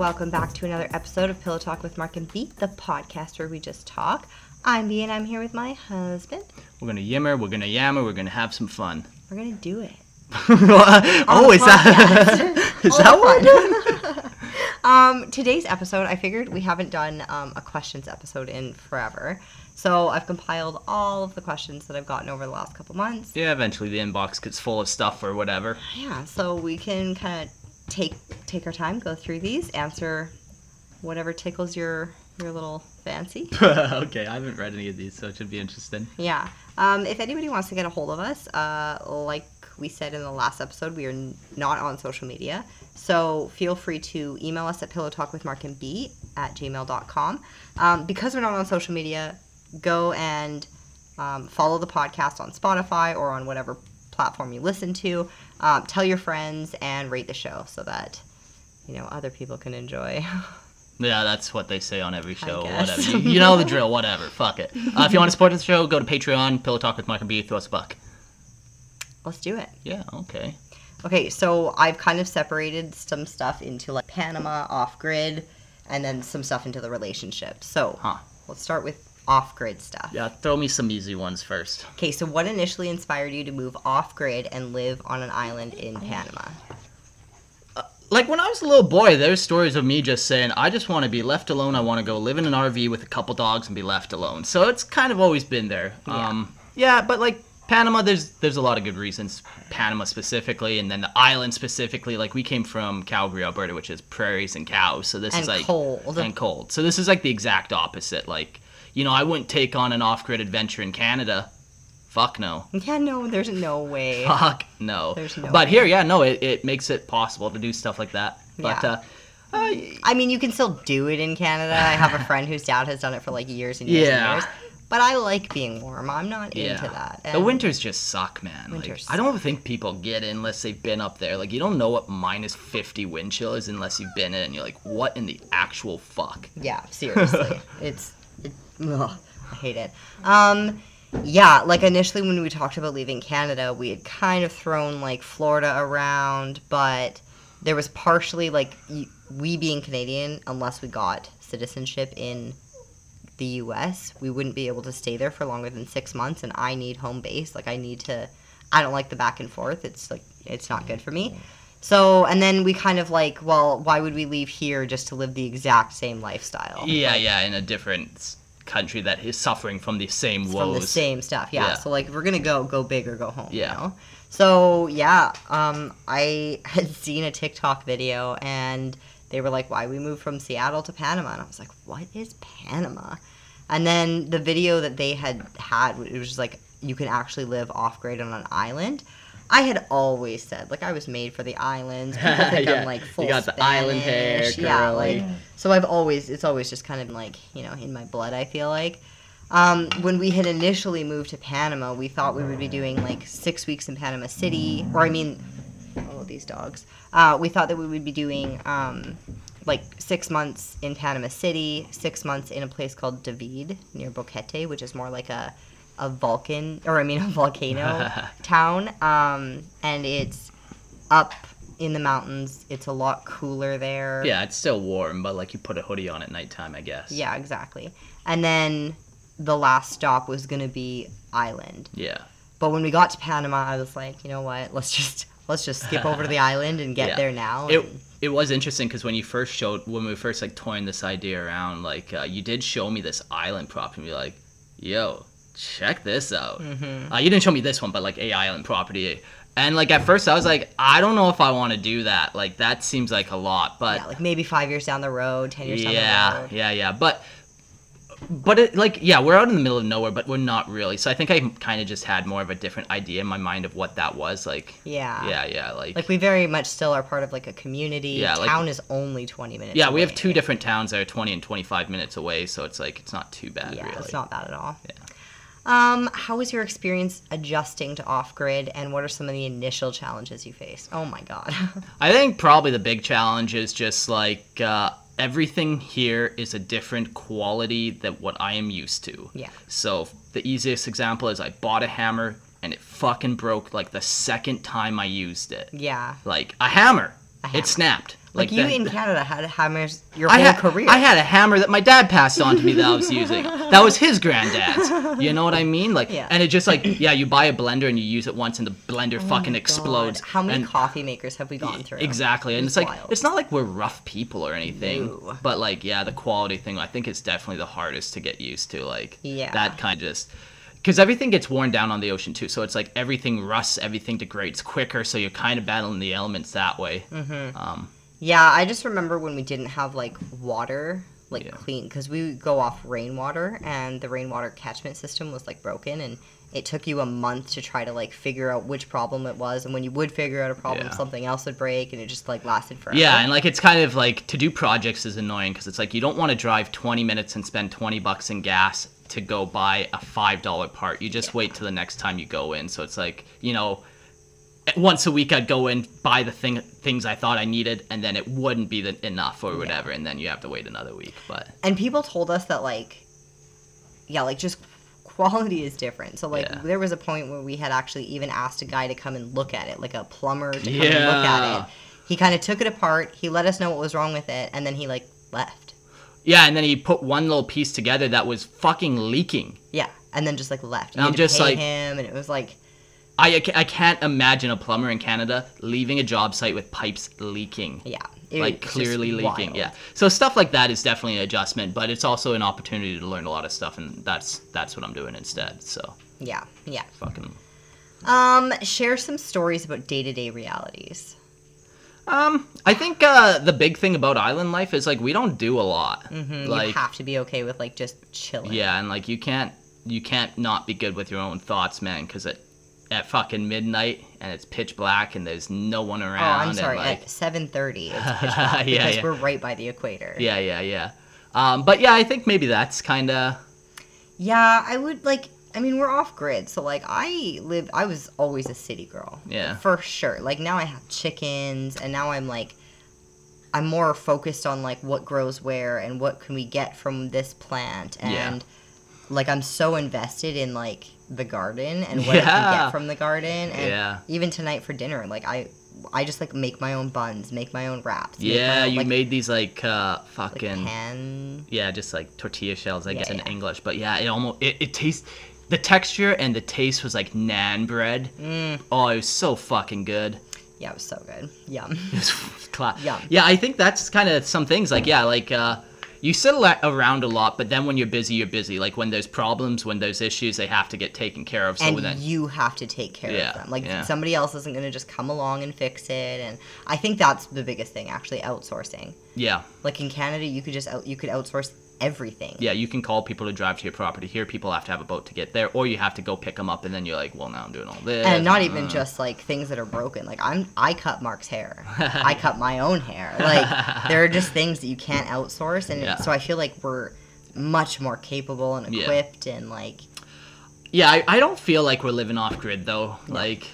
welcome back to another episode of Pillow Talk with Mark and B, the podcast where we just talk. I'm B and I'm here with my husband. We're gonna yimmer, we're gonna yammer, we're gonna have some fun. We're gonna do it. oh, is that is that what? Um, today's episode, I figured we haven't done um, a questions episode in forever, so I've compiled all of the questions that I've gotten over the last couple months. Yeah, eventually the inbox gets full of stuff or whatever. Yeah, so we can kind of take take our time, go through these, answer whatever tickles your your little fancy. okay, I haven't read any of these, so it should be interesting. Yeah. Um, if anybody wants to get a hold of us, uh, like we said in the last episode, we are n- not on social media. So feel free to email us at pillowtalkwithmarkandb at gmail.com. Um, because we're not on social media, go and um, follow the podcast on Spotify or on whatever platform you listen to. Um, tell your friends and rate the show so that, you know, other people can enjoy. Yeah, that's what they say on every show. Whatever. You, you know the drill. Whatever. Fuck it. Uh, if you want to support the show, go to Patreon. Pillow Talk with Mark and B. Throw us a buck. Let's do it. Yeah. Okay. Okay, so I've kind of separated some stuff into like Panama off grid and then some stuff into the relationship. So Huh. let's start with off grid stuff. Yeah. Throw me some easy ones first. Okay, so what initially inspired you to move off grid and live on an island in Panama? like when I was a little boy, there's stories of me just saying, I just want to be left alone. I want to go live in an RV with a couple dogs and be left alone. So it's kind of always been there. Yeah. Um, yeah, but like Panama, there's there's a lot of good reasons. Panama specifically, and then the island specifically. Like we came from Calgary, Alberta, which is prairies and cows. So this And is like cold. and cold. So this is like the exact opposite. Like you know, I wouldn't take on an off-grid adventure in Canada. Fuck no. Yeah, no, there's no way. Fuck no. There's no but way. here, yeah, no, it, it makes it possible to do stuff like that. But Yeah. uh, uh, I mean, you can still do it in Canada. I have a friend whose dad has done it for like years and years Yeah. and years. But I like being warm. I'm not yeah. into that. The winters just suck, man. Like, Winters I don't think people get it unless they've been up there. Like, you don't know what minus 50 wind chill is unless you've been in it, and you're like, what in the actual fuck? Yeah, seriously. it's it, ugh, I hate it. Um yeah, like initially when we talked about leaving Canada, we had kind of thrown like Florida around, but there was partially like we being Canadian, unless we got citizenship in the US, we wouldn't be able to stay there for longer than 6 months and I need home base. Like I need to I don't like the back and forth. It's like it's not good for me. So, and then we kind of like, well, why would we leave here just to live the exact same lifestyle? Yeah, yeah, in a different country that is suffering from the same woes. from the same stuff. Yeah. Yeah. So like if we're gonna go, go big or go home. Yeah. You know? So yeah, um, I had seen a TikTok video and they were like, "Why we moved from Seattle to Panama?" And I was like, "What is Panama?" And then the video that they had had, it was just like you can actually live off grid on an island. I had always said, like, I was made for the islands. People think Yeah. I'm like You full. got the island hair, Spanish. Yeah, like so I've always it's always just kind of like you know in my blood. I feel like. Um, when we had initially moved to Panama, we thought we would be doing like six weeks in Panama City, or I mean, all of these dogs. Uh, we thought that we would be doing um, like six months in Panama City, six months in a place called David near Boquete, which is more like a a Vulcan or I mean a volcano town, um, and it's up in the mountains. It's a lot cooler there. Yeah, it's still warm, but like you put a hoodie on at nighttime, I guess. Yeah, exactly. And then the last stop was going to be island. Yeah. But when we got to Panama, I was like, you know what? Let's just let's just skip over to the island and get Yeah. there now. It and- it was interesting because when you first showed when we first like toying this idea around, like uh, you did show me this island prop and you're like, "Yo, check this out." Mm-hmm. Uh, you didn't show me this one, but like a island property, and like at first I was like, I don't know if I want to do that. Like that seems like a lot, but yeah, like maybe five years down the road, ten years down the yeah, road. yeah, yeah. yeah. But but it like yeah, we're out in the middle of nowhere, but we're not really. So I think I kind of just had more of a different idea in my mind of what that was like. Yeah. Yeah, yeah, like, Like we very much still are part of like a community. Yeah, like- Town is only twenty minutes. yeah. We have two different towns that are twenty and twenty five minutes away, so it's like it's not too bad. Yeah, really. it's not bad at all. Yeah. Um, how was your experience adjusting to off grid, and what are some of the initial challenges you faced? Oh my god. I think probably the big challenge is just like uh, everything here is a different quality than what I am used to. Yeah. So the easiest example is I bought a hammer and it fucking broke like the second time I used it. yeah. Like a hammer, A hammer. it snapped. Like, you that- in Canada had hammers your I whole had, career. I had a hammer that my dad passed on to me that I was using. That was his granddad's. You know what I mean? Like, Yeah. and it just like, yeah, you buy a blender and you use it once, and the blender Oh fucking explodes. How many and, coffee makers have we gone through? Exactly, and it's like it's not like we're rough people or anything, No. but like yeah, the quality thing I think it's definitely the hardest to get used to. Like Yeah. that kind of just because everything gets worn down on the ocean too, so it's like everything rusts, everything degrades quicker, so you're kind of battling the elements that way. Mm-hmm. Um, Yeah, I just remember when we didn't have like water, like Yeah. clean, because we go off rainwater, and the rainwater catchment system was like broken, and it took you a month to try to like figure out which problem it was, and when you would figure out a problem, Yeah. something else would break, and it just like lasted forever. Yeah, and like it's kind of like to do projects is annoying because it's like you don't want to drive 20 minutes and spend 20 bucks in gas to go buy a five dollar part. You just wait till the next time you go in. So it's like you know, once a week I'd go and buy the thing things I thought I needed, and then it wouldn't be the, enough or whatever, and then you have to wait another week. But and people told us that like yeah like just quality is different so like Yeah. there was a point where we had actually even asked a guy to come and look at it like a plumber to come and look at it he kind of took it apart he let us know what was wrong with it and then he like left yeah, and then he put one little piece together that was fucking leaking. yeah and then just like left you I'm just like- him and it was like I, I can't imagine a plumber in Canada leaving a job site with pipes leaking. yeah it like clearly leaking. wild. Yeah. So stuff like that is definitely an adjustment, but it's also an opportunity to learn a lot of stuff, and that's that's what I'm doing instead. So yeah yeah fucking. um share some stories about day-to-day realities Um, I think uh, the big thing about island life is like we don't do a lot. Mhm, Like you have to be okay with like just chilling yeah, and like you can't you can't not be good with your own thoughts, man, because at at fucking midnight and it's pitch black and there's no one around. Oh, I'm sorry. Like, At 7:30, it's pitch black Yeah, because yeah. we're right by the equator. yeah, yeah, yeah. Um, but yeah, I think maybe that's kind of Yeah, I would like. I mean, we're off grid, so like I lived. I was always a city girl. Yeah. For sure. Like now I have chickens, and now I'm like, I'm more focused on like what grows where and what can we get from this plant, Yeah. and like I'm so invested in like the garden and what I can get from the garden, and Yeah. even tonight for dinner, like I. I just like make my own buns, make my own wraps. yeah. own, You like, made these like uh, like fucking pan yeah, just like tortilla shells, I Yeah, guess in. English. But yeah, it almost it, it tastes the texture and the taste was like nan bread. Mm, Oh, it was so fucking good. yeah, it was so good. Yum. It was cla- Yum. Yeah, I think that's kind of some things like yeah, like uh, you sit ala- around a lot, but then when you're busy, you're busy. Like when there's problems, when there's issues, they have to get taken care of. So and then you have to take care Yeah, of them. Like yeah. somebody else isn't going to just come along and fix it. And I think that's the biggest thing, actually, outsourcing. yeah, Like in Canada, you could just out, you could outsource everything. yeah, you can call people to drive to your property. Here, people have to have a boat to get there, or you have to go pick them up, and then you're like, well, now I'm doing all this. And not even uh, just like things that are broken. Like I'm, I cut Mark's hair. I cut my own hair. Like there are just things that you can't outsource, and Yeah. so I feel like we're much more capable and Yeah. equipped, and like Yeah, I, I don't feel like we're living off grid though. Like,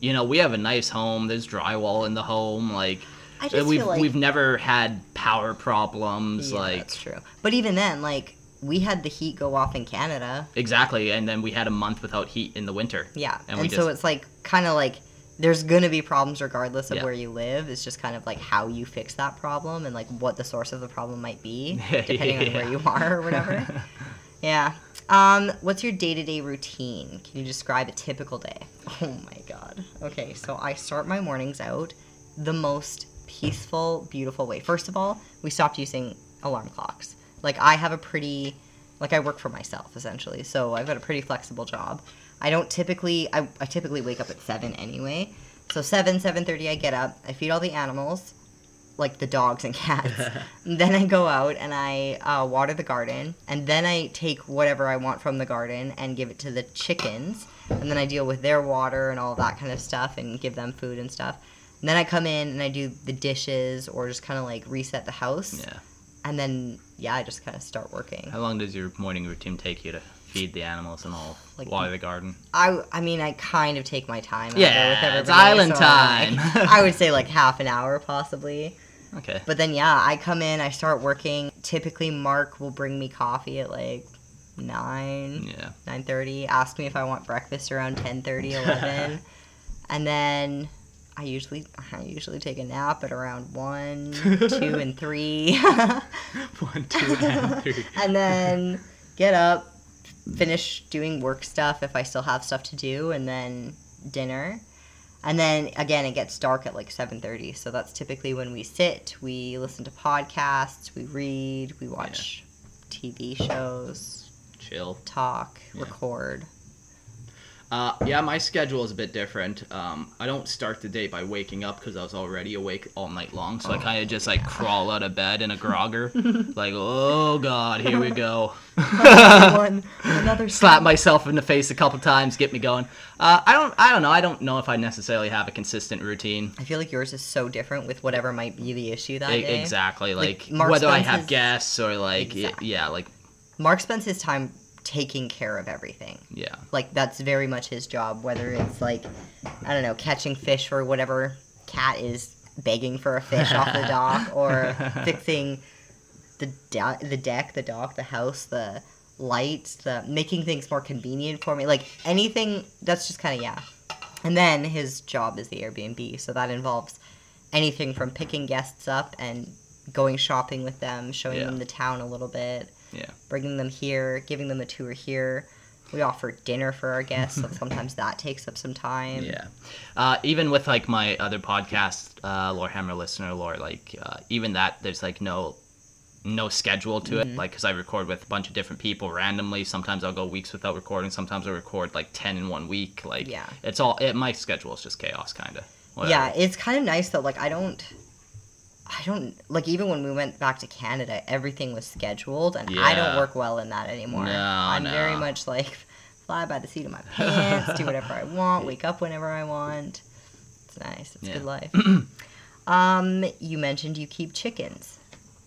you know, we have a nice home. There's drywall in the home. Like, I just we've feel like we've never had power problems. yeah, like, that's true. But even then, like we had the heat go off in Canada. exactly. And then we had a month without heat in the winter. Yeah, And and, so just- it's like kind of like there's gonna be problems regardless of Yeah. where you live. It's just kind of like how you fix that problem and like what the source of the problem might be, depending on where you are or whatever. yeah. Um, what's your day to day routine? Can you describe a typical day? Oh my god. Okay, so I start my mornings out the most peaceful, beautiful way. First of all, we stopped using alarm clocks. Like I have a pretty like I work for myself essentially, so I've got a pretty flexible job. I don't typically I, I typically wake up at seven anyway. So seven, seven thirty I get up, I feed all the animals, like the dogs and cats. Then I go out and I uh, water the garden, and then I take whatever I want from the garden and give it to the chickens, and then I deal with their water and all that kind of stuff and give them food and stuff. And then I come in and I do the dishes or just kind of like reset the house, Yeah. and then yeah, I just kind of start working. How long does your morning routine take you to feed the animals and all, Like- water the garden? I, I mean, I kind of take my time. out Yeah, there with it's island so, like, time. I would say like half an hour possibly. Okay. But then yeah, I come in, I start working. Typically, Mark will bring me coffee at like nine, Yeah. nine thirty. Ask me if I want breakfast around 10:30, 11, and then I usually I usually take a nap at around one, two, and three, One, two, and three. and then get up, finish doing work stuff if I still have stuff to do, and then dinner. And then again, it gets dark at like seven thirty, so that's typically when we sit, we listen to podcasts, we read, we watch TV shows, Chill. talk, Yeah. record. Uh, yeah, my schedule is a bit different. Um, I don't start the day by waking up because I was already awake all night long. So I kind of just like crawl out of bed in a grogger, like, oh god, here we go. One, another Slap myself in the face a couple times, get me going. Uh, I don't, I don't know. I don't know if I necessarily have a consistent routine. I feel like yours is so different with whatever might be the issue that E- day. exactly, Like, like, whether I have guests or like, Exactly. yeah, like, Mark spends his time taking care of everything. yeah, Like that's very much his job. Whether it's like, I don't know, catching fish for whatever cat is begging for a fish off the dock, or fixing the de- the deck, the dock, the house, the lights, the making things more convenient for me. Like anything that's just kind of yeah. And then his job is the Airbnb, so that involves anything from picking guests up and going shopping with them, showing Yeah. them the town a little bit, yeah. bringing them here, giving them a tour here. We offer dinner for our guests, so sometimes that takes up some time. Yeah. Uh, even with like my other podcast, uh, Lore Hammer listener, Lore, like uh, even that, there's like no no schedule to Mm-hmm. it. Like, cause I record with a bunch of different people randomly. Sometimes I'll go weeks without recording. Sometimes I record like ten in one week. Like, Yeah. it's all. It, my schedule is just chaos, kind of. Yeah, it's kind of nice though. Like I don't, I don't like even when we went back to Canada, everything was scheduled, and I don't work well in that anymore. No, I'm very much like fly by the seat of my pants, do whatever I want, wake up whenever I want. It's nice. It's Yeah. good life. um, you mentioned you keep chickens.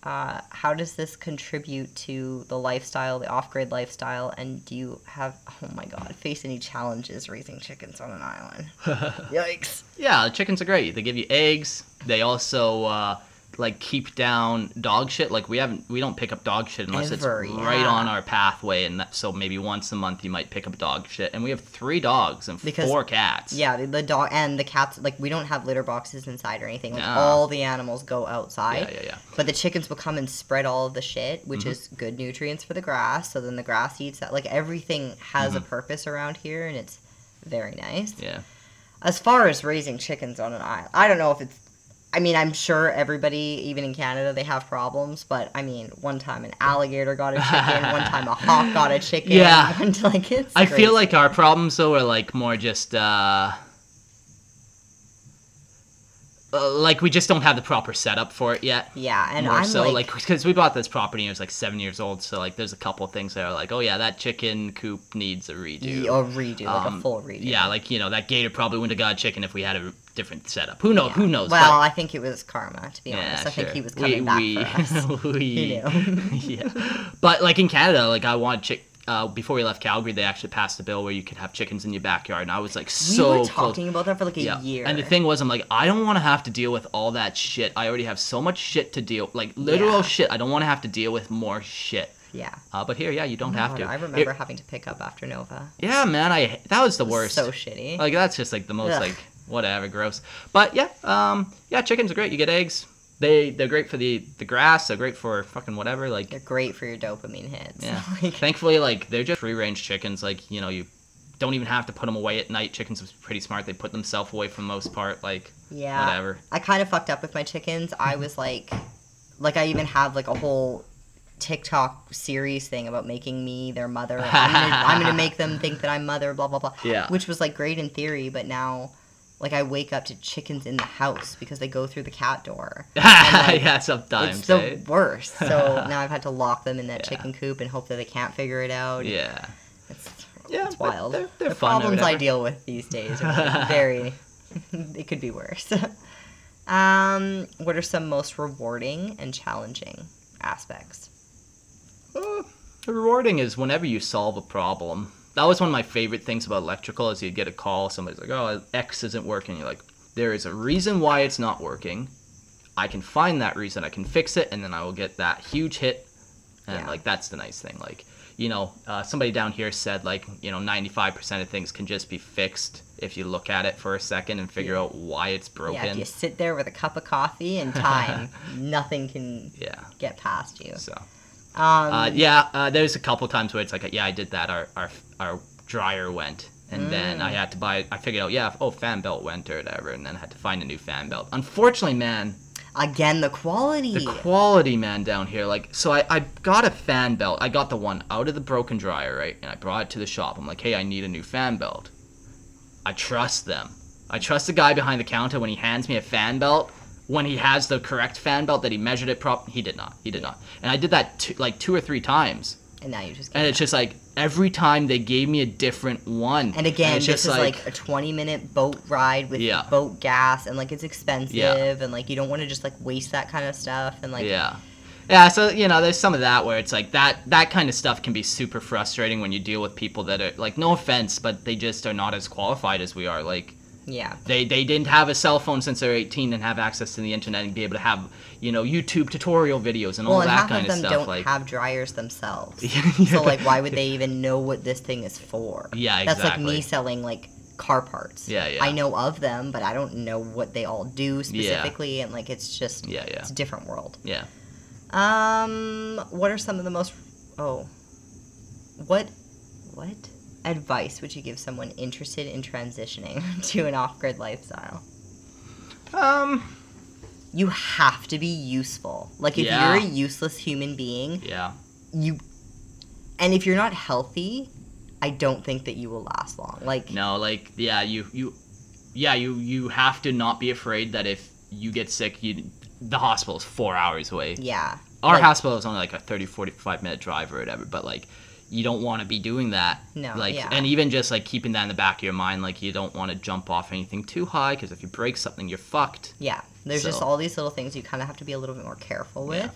Uh, how does this contribute to the lifestyle, the off-grid lifestyle, and do you have, oh my god, face any challenges raising chickens on an island? Yikes! Yeah, the chickens are great. They give you eggs. They also uh, like keep down dog shit. Like we haven't, we don't pick up dog shit unless Ever, it's right yeah. on our pathway, and that, so maybe once a month you might pick up dog shit. And we have three dogs and Because- four cats. Yeah, the, the dog and the cats. Like we don't have litter boxes inside or anything. Like No. all the animals go outside. yeah, yeah, yeah. But the chickens will come and spread all of the shit, which Mm-hmm. is good nutrients for the grass. So then the grass eats that. Like everything has a purpose around here, and it's very nice. Yeah. As far as raising chickens on an island, I don't know if it's. I mean, I'm sure everybody, even in Canada, they have problems. But I mean, one time an alligator got a chicken, one time a hawk got a chicken. Yeah. one like it's. I feel like our problems though are like more just uh, uh, like we just don't have the proper setup for it yet. Yeah, and more I'm so like, like because we bought this property and it was like seven years old, so like there's a couple things that are like, oh yeah, that chicken coop needs a redo. a redo, like a Um, full redo. Yeah, like you know that gator probably wouldn't have got a chicken if we had a different setup. Who knows? Who knows? Well, I think it was karma, to be But- honest. yeah, I think he was coming back we, for us. we, He knew. yeah, but like in Canada, like I wanted chick. Uh, before we left Calgary, they actually passed a bill where you could have chickens in your backyard, and I was like we so were close. talking about that for like a Yeah. year. And the thing was, I'm like, I don't want to have to deal with all that shit. I already have so much shit to deal, like literal Yeah. shit. I don't want to have to deal with more shit. yeah. Uh, but here, yeah, you don't have God, to. I remember It- having to pick up after Nova. yeah, man, I that was the worst. So shitty. Like that's just like the most Ugh. like whatever, gross. But yeah, um, yeah, chickens are great. You get eggs. They they're great for the the grass. They're great for fucking whatever. Like They're great for your dopamine hits. yeah. like, Thankfully, like they're just free range chickens. Like you know you don't even have to put them away at night. Chickens are pretty smart. They put themselves away for the most part. Like yeah. whatever. I kind of fucked up with my chickens. I was like, like I even have like a whole TikTok series thing about making me their mother. I'm gonna, I'm gonna make them think that I'm mother. Blah blah blah. Yeah. Which was like great in theory, but now. Like I wake up to chickens in the house because they go through the cat door. like, yeah, sometimes. it's the eh? worst. So now I've had to lock them in that Yeah. chicken coop and hope that they can't figure it out. Yeah. It's, Yeah, it's wild. they're- they're the problems I deal with these days are very. it could be worse. um, what are some most rewarding and challenging aspects? Uh, the rewarding is whenever you solve a problem. That was one of my favorite things about electrical is you'd get a call, somebody's like, "Oh, X isn't working." You're like, "There is a reason why it's not working. I can find that reason. I can fix it, and then I will get that huge hit." And Yeah. like that's the nice thing. Like you know, uh, somebody down here said like, you know, 95% of things can just be fixed if you look at it for a second and figure out why it's broken. Yeah, if you sit there with a cup of coffee and time, nothing can Yeah. get past you. So, Um, uh, yeah, uh, there's a couple times where it's like, yeah, I did that. Our our our dryer went, and then Mm. I had to buy. I figured out, yeah, oh, fan belt went or whatever, and then I had to find a new fan belt. Unfortunately, man, again, the quality. the quality, man, down here, like, so I I got a fan belt. I got the one out of the broken dryer, right, and I brought it to the shop. I'm like, hey, I need a new fan belt. I trust them. I trust the guy behind the counter when he hands me a fan belt. When he has the correct fan belt that he measured it prop, he did not. He did not. And I did that two, like two or three times. and now you just. And it's just like every time they gave me a different one. And again, it's this just is like, a 20 minute boat ride with Yeah. boat gas, and like it's expensive, Yeah. and like you don't want to just like waste that kind of stuff, and like yeah. Yeah, so you know, there's some of that where it's like that that kind of stuff can be super frustrating when you deal with people that are like no offense, but they just are not as qualified as we are. Like yeah, they they didn't have a cell phone since they're 18 and have access to the internet and be able to have, you know, YouTube tutorial videos and all well, and that half kind of them stuff don't like have dryers themselves. Yeah, So like, why would they even know what this thing is for? Yeah, That's like me selling like car parts. Yeah, yeah. I know of them, but I don't know what they all do specifically, and like it's just Yeah, yeah. it's a different world. Yeah. Um, what are some of the most? Oh, what, what advice would you give someone interested in transitioning to an off-grid lifestyle? Um You have to be useful. Like if Yeah. you're a useless human being, yeah. you, and if you're not healthy, I don't think that you will last long. Like No, like yeah, you you yeah, you you have to not be afraid that if you get sick, you the hospital is 4 hours away. yeah, Our like, hospital is only like a 30 45 minute drive or whatever, but like you don't want to be doing that. No, Like yeah. and even just like keeping that in the back of your mind like you don't want to jump off anything too high cuz if you break something, you're fucked. Yeah, there's just all these little things you kind of have to be a little bit more careful with. Yeah.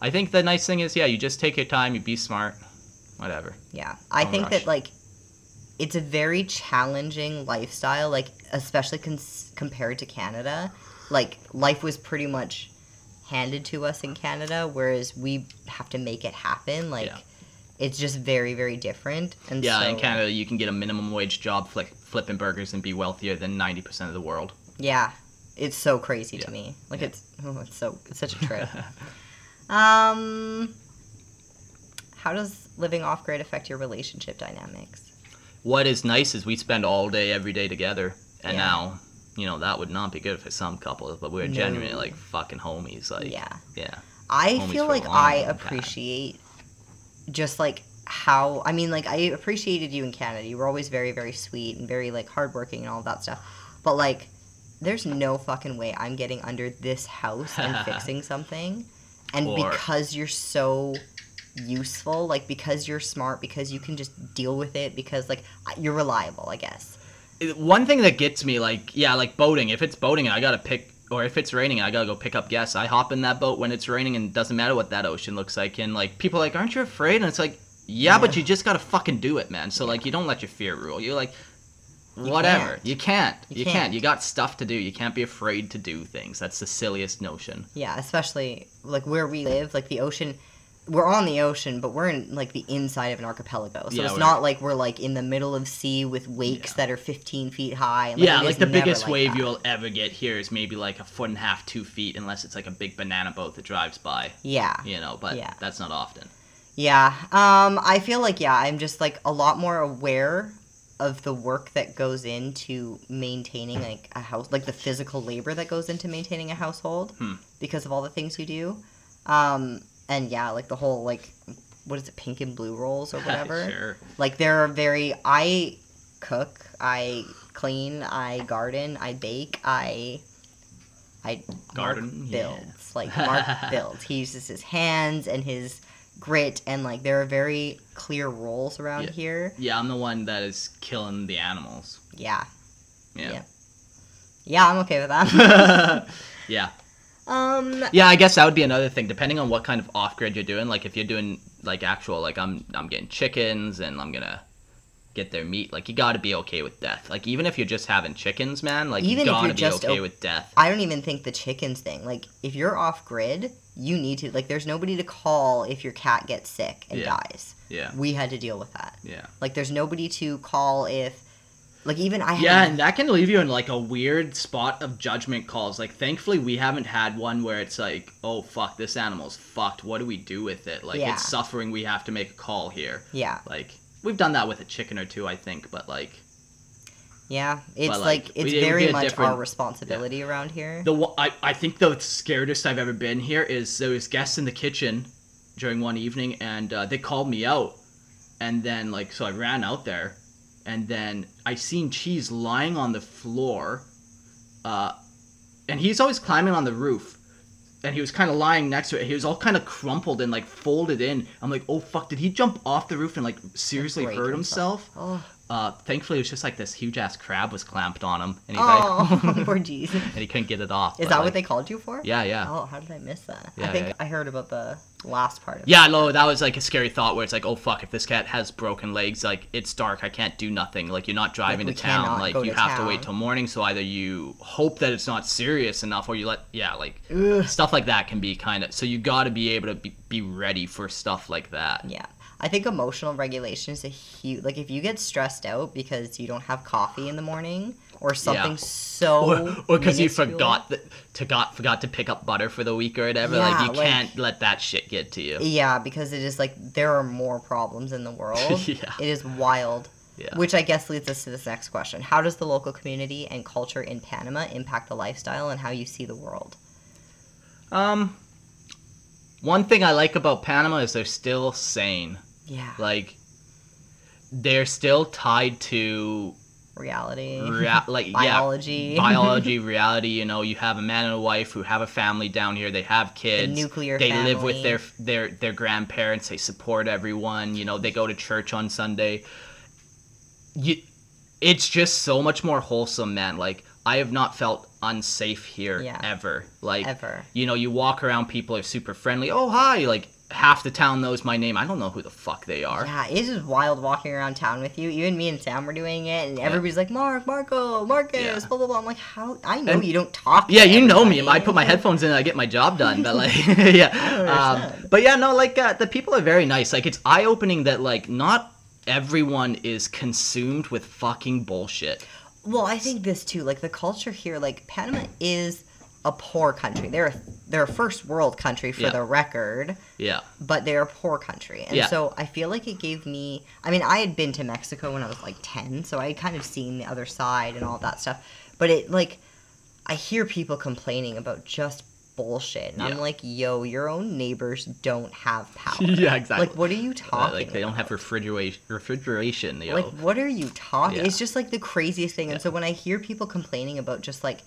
I think the nice thing is yeah, you just take your time, you be smart, whatever. Yeah, oh I Don't think rush. that like it's a very challenging lifestyle, like especially cons- compared to Canada. Like life was pretty much handed to us in Canada, whereas we have to make it happen. Like Yeah. It's just very, very different. And Yeah, so, in Canada you can get a minimum wage job flick, flipping burgers and be wealthier than 90% of the world. yeah, it's so crazy to me. Like Yeah. it's oh, it's so it's such a trip. um, how does living off grid affect your relationship dynamics? what is nice is we spend all day every day together and Yeah. now you know that would not be good for some couples but we're No. genuinely like fucking homies like yeah. yeah I homies feel like I appreciate time. Just like how I mean like I appreciated you in Canada. You were always very very sweet and very like hardworking and all that stuff. But like there's no fucking way I'm getting under this house and fixing something. And Or- because you're so useful, like because you're smart, because you can just deal with it, because like you're reliable, I guess. One thing that gets me like yeah like boating if it's boating and i gotta pick or if it's raining and i gotta go pick up guests i hop in that boat when it's raining and it doesn't matter what that ocean looks like. And like people are like aren't you afraid? And it's like yeah, but you just gotta fucking do it man. So like you don't let your fear rule. You're like You whatever. can't. you can't. You you, can't. can't. you got stuff to do. You can't be afraid to do things. That's the silliest notion. Yeah, especially like where we live, like the ocean. We're on the ocean, but we're in like the inside of an archipelago, so Yeah, it's we're- not like we're like in the middle of sea with wakes Yeah. that are 15 feet high. And, yeah, like the biggest like wave that. you'll ever get here is maybe like a foot and a half, two feet, unless it's like a big banana boat that drives by. Yeah, You know, but Yeah. that's not often. yeah. Um, I feel like yeah, I'm just like a lot more aware of the work that goes into maintaining like a house, like the physical labor that goes into maintaining a household, Hmm. because of all the things you do. Um, and yeah, like the whole like what is it, pink and blue rolls or whatever. sure. Like they're very I cook, I clean, I garden, I bake, I I Garden, Mark yeah. builds. Like Mark builds. He uses his hands and his grit and like there are very clear roles around Yeah. here. Yeah, I'm the one that is killing the animals. Yeah. Yeah. Yeah. Yeah, I'm okay with that. yeah. Um Yeah, I guess that would be another thing. Depending on what kind of off grid you're doing, like if you're doing like actual, like I'm, I'm getting chickens and I'm gonna get their meat. Like you got to be okay with death. Like even if you're just having chickens, man, like Even you gotta you're be just okay o- with death. I don't even think the chickens thing. Like if you're off grid, you need to like. There's nobody to call if your cat gets sick and Yeah. dies. Yeah. We had to deal with that. Yeah. Like, there's nobody to call if, like, even I. Yeah, and that can leave you in like a weird spot of judgment calls. Like, thankfully, we haven't had one where it's like, oh fuck, this animal's fucked. What do we do with it? Like, Yeah. it's suffering. We have to make a call here. yeah, Like, we've done that with a chicken or two, I think, but like, yeah. It's like, like, it's we- very much our responsibility around here. the I I think the scariest I've ever been here is there was guests in the kitchen during one evening, and uh, they called me out, and then like so I ran out there, and then I seen cheese lying on the floor, uh, and he's always climbing on the roof. And he was kind of lying next to it. He was all kind of crumpled and like folded in. I'm like, oh fuck! Did he jump off the roof and like seriously Break hurt himself. himself? Oh, Uh, thankfully, it was just like this huge ass crab was clamped on him, and like, oh poor jeez. and he couldn't get it off. Is but, that like, what they called you for? Yeah, yeah. Oh, how did I miss that? I think yeah. I heard about the last part of it. Yeah, no, that was like a scary thought where it's like, oh fuck, if this cat has broken legs, like it's dark, I can't do nothing. Like you're not driving we to town. Like go you to have to wait till morning. So either you hope that it's not serious enough, or you let yeah, like Ugh. stuff like that can be kind of. So you got to be able to be, be ready for stuff like that. Yeah. I think emotional regulation is a huge like if you get stressed out because you don't have coffee in the morning or something so Or, or because you forgot that to got forgot to pick up butter for the week or whatever. Yeah, like you like- can't let that shit get to you. Yeah, because it is like there are more problems in the world. Yeah. It is wild. Yeah. Which I guess leads us to this next question. How does the local community and culture in Panama impact the lifestyle and how you see the world? Um, one thing I like about Panama is they're still sane. Yeah. Like they're still tied to Reality. rea- like Biology. yeah, biology, reality. You know, you have a man and a wife who have a family down here. They have kids. nuclear They live with their their their grandparents. They support everyone. You know, they go to church on Sunday. You, it's just so much more wholesome, man. Like I have not felt unsafe here Yeah. ever. Like Ever. you know, you walk around, people are super friendly. Oh hi, like half the town knows my name. I don't know who the fuck they are. Yeah, it's just wild walking around town with you. Even me and Sam were doing it, and everybody's like, Mark, Marco, Marcus, Yeah. blah, blah, blah. I'm like, how? I know And- you don't talk. to Yeah, you know me. I put my headphones in and I get my job done. But like, yeah. Um, but yeah, no, like uh, the people are very nice. Like it's eye opening that like not everyone is consumed with fucking bullshit. Well, I think this too. Like the culture here, like Panama is a poor country. They're a, they're a first world country for Yeah. the record, Yeah, but they're a poor country. And Yeah. so I feel like it gave me. I mean, I had been to Mexico when I was like ten, so I had kind of seen the other side and all that stuff. But it like, I hear people complaining about just bullshit, and I'm like, yo, your own neighbors don't have power. yeah, exactly. Like, what are you Uh, talking? like they don't have refrigeration. Refrigeration, yo. Like, what are you talking? Yeah. It's just like the craziest thing. Yeah. And so when I hear people complaining about just like,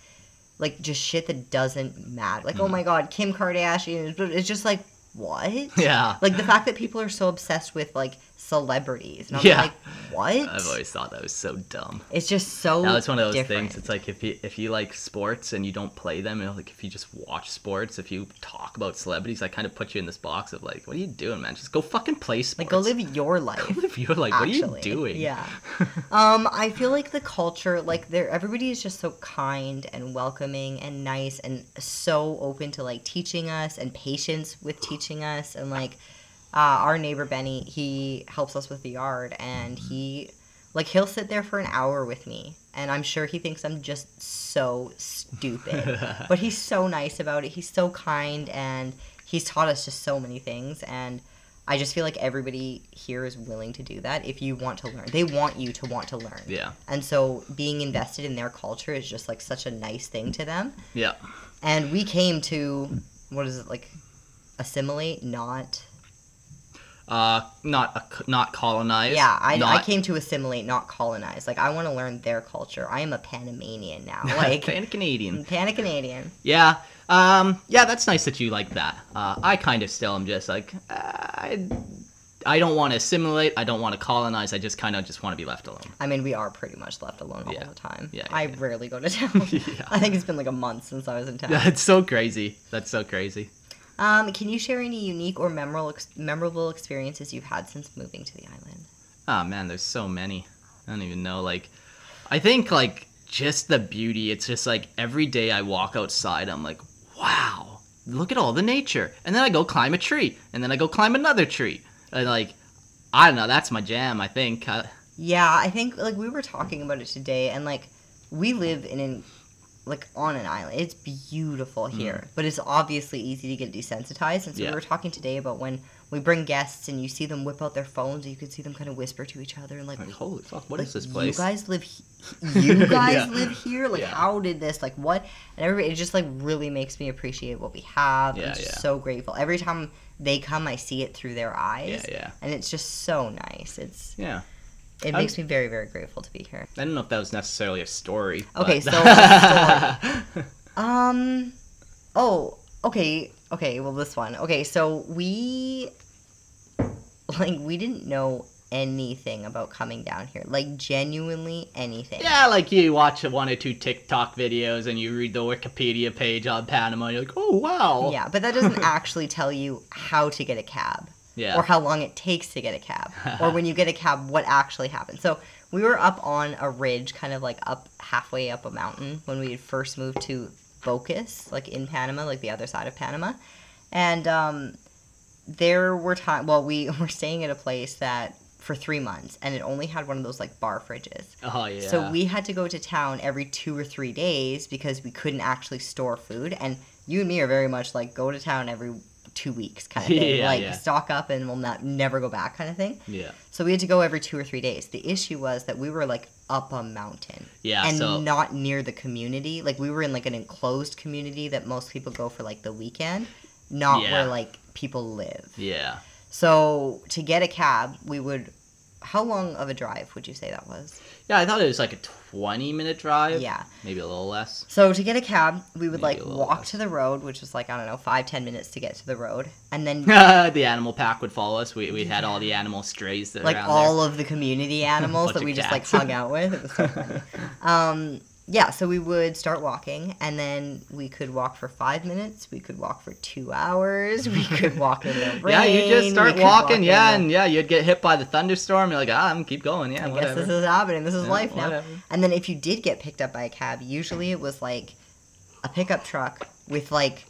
like just shit that doesn't matter, like, oh Mm. my god, Kim Kardashian, it's just like, what? yeah, Like the fact that people are so obsessed with like celebrities, and I'm Yeah. like, what? I've always thought that was so dumb. It's just so. Now it's one of those different. things. It's like if you if you like sports and you don't play them, you know, like if you just watch sports, if you talk about celebrities, I kind of put you in this box of like, what are you doing, man? Just go fucking play sports. like go live your life. Go live your life. actually. what are you doing? Yeah. um, I feel like the culture, like there, everybody is just so kind and welcoming and nice and so open to like teaching us and patience with teaching us and like uh, our neighbor Benny, he helps us with the yard and he like he'll sit there for an hour with me and I'm sure he thinks I'm just so stupid, but he's so nice about it. He's so kind and he's taught us just so many things and I just feel like everybody here is willing to do that if you want to learn. They want you to want to learn. Yeah. And so being invested in their culture is just like such a nice thing to them. Yeah. And we came to what is it like assimilate, not Uh, not a, not colonized. Yeah, I, I came to assimilate, not colonize. Like I want to learn their culture. I am a Panamanian now. Like Pan Canadian. Pana Canadian. Yeah. Um. Yeah, that's nice that you like that. Uh, I kind of still am just like uh, I. I don't want to assimilate. I don't want to colonize. I just kind of just want to be left alone. I mean, we are pretty much left alone all Yeah. the time. Yeah, yeah, I yeah. rarely go to town. Yeah. I think it's been like a month since I was in town. That's so crazy. That's so crazy. Um, can you share any unique or memorable ex- memorable experiences you've had since moving to the island? Oh man, there's so many. I don't even know. Like, I think like just the beauty. It's just like every day I walk outside, I'm like, wow, look at all the nature. And then I go climb a tree, and then I go climb another tree. And like, I don't know, that's my jam. I think. Uh, Yeah, I think like we were talking about it today, and like we live in an like on an island. It's beautiful here, but it's obviously easy to get desensitized. And so Mm. Yeah. we were talking today about when we bring guests and you see them whip out their phones, and you can see them kind of whisper to each other and like, like, holy fuck, what like, is this place? You guys live. He- you guys Yeah. live here. Like, Yeah. how did this? Like, what? And everybody, it just like really makes me appreciate what we have. Yeah, I'm just yeah. so grateful. Every time they come, I see it through their eyes. yeah, yeah, And it's just so nice. It's yeah. It makes me very very grateful to be here. I don't know if that was necessarily a story. Okay, but- so a Um. Oh. Okay. Okay. Well, this one. Okay. So we, like, we didn't know anything about coming down here. Like, genuinely anything. yeah, like you watch one or two TikTok videos and you read the Wikipedia page on Panama, and you're like, oh wow. Yeah, but that doesn't actually tell you how to get a cab Yeah. or how long it takes to get a cab or when you get a cab what actually happens. So we were up on a ridge, kind of like up halfway up a mountain when we had first moved to Bocas, like in Panama, like the other side of Panama. And um, there were times, well, we were staying at a place that for three months and it only had one of those like bar fridges. oh yeah. So we had to go to town every two or three days because we couldn't actually store food. And you and me are very much like go to town every two weeks kind of thing. Yeah, like yeah. stock up and we'll not never go back kind of thing. Yeah. So we had to go every two or three days. The issue was that we were like up a mountain Yeah. and so not near the community. Like we were in like an enclosed community that most people go for like the weekend, not Yeah. where like people live. yeah. So to get a cab, we would. How long of a drive would you say that was? Yeah, I thought it was like a 20 minute drive. Yeah. Maybe a little less. So to get a cab, we would Maybe like walk less. to the road, which was like I don't know, five ten minutes to get to the road, and then the animal pack would follow us. We, we had all the animal strays that like all of the community animals that we just like hung out with. It was so funny. um, yeah, so we would start walking, and then we could walk for five minutes. We could walk for two hours. We could walk in the rain. Yeah, you just start could walk walking, yeah, the- and yeah, you'd get hit by the thunderstorm. You're like, ah, I'm keep going, yeah, I guess this is happening. This is Yeah, life now. whatever. And then if you did get picked up by a cab, usually it was like a pickup truck with like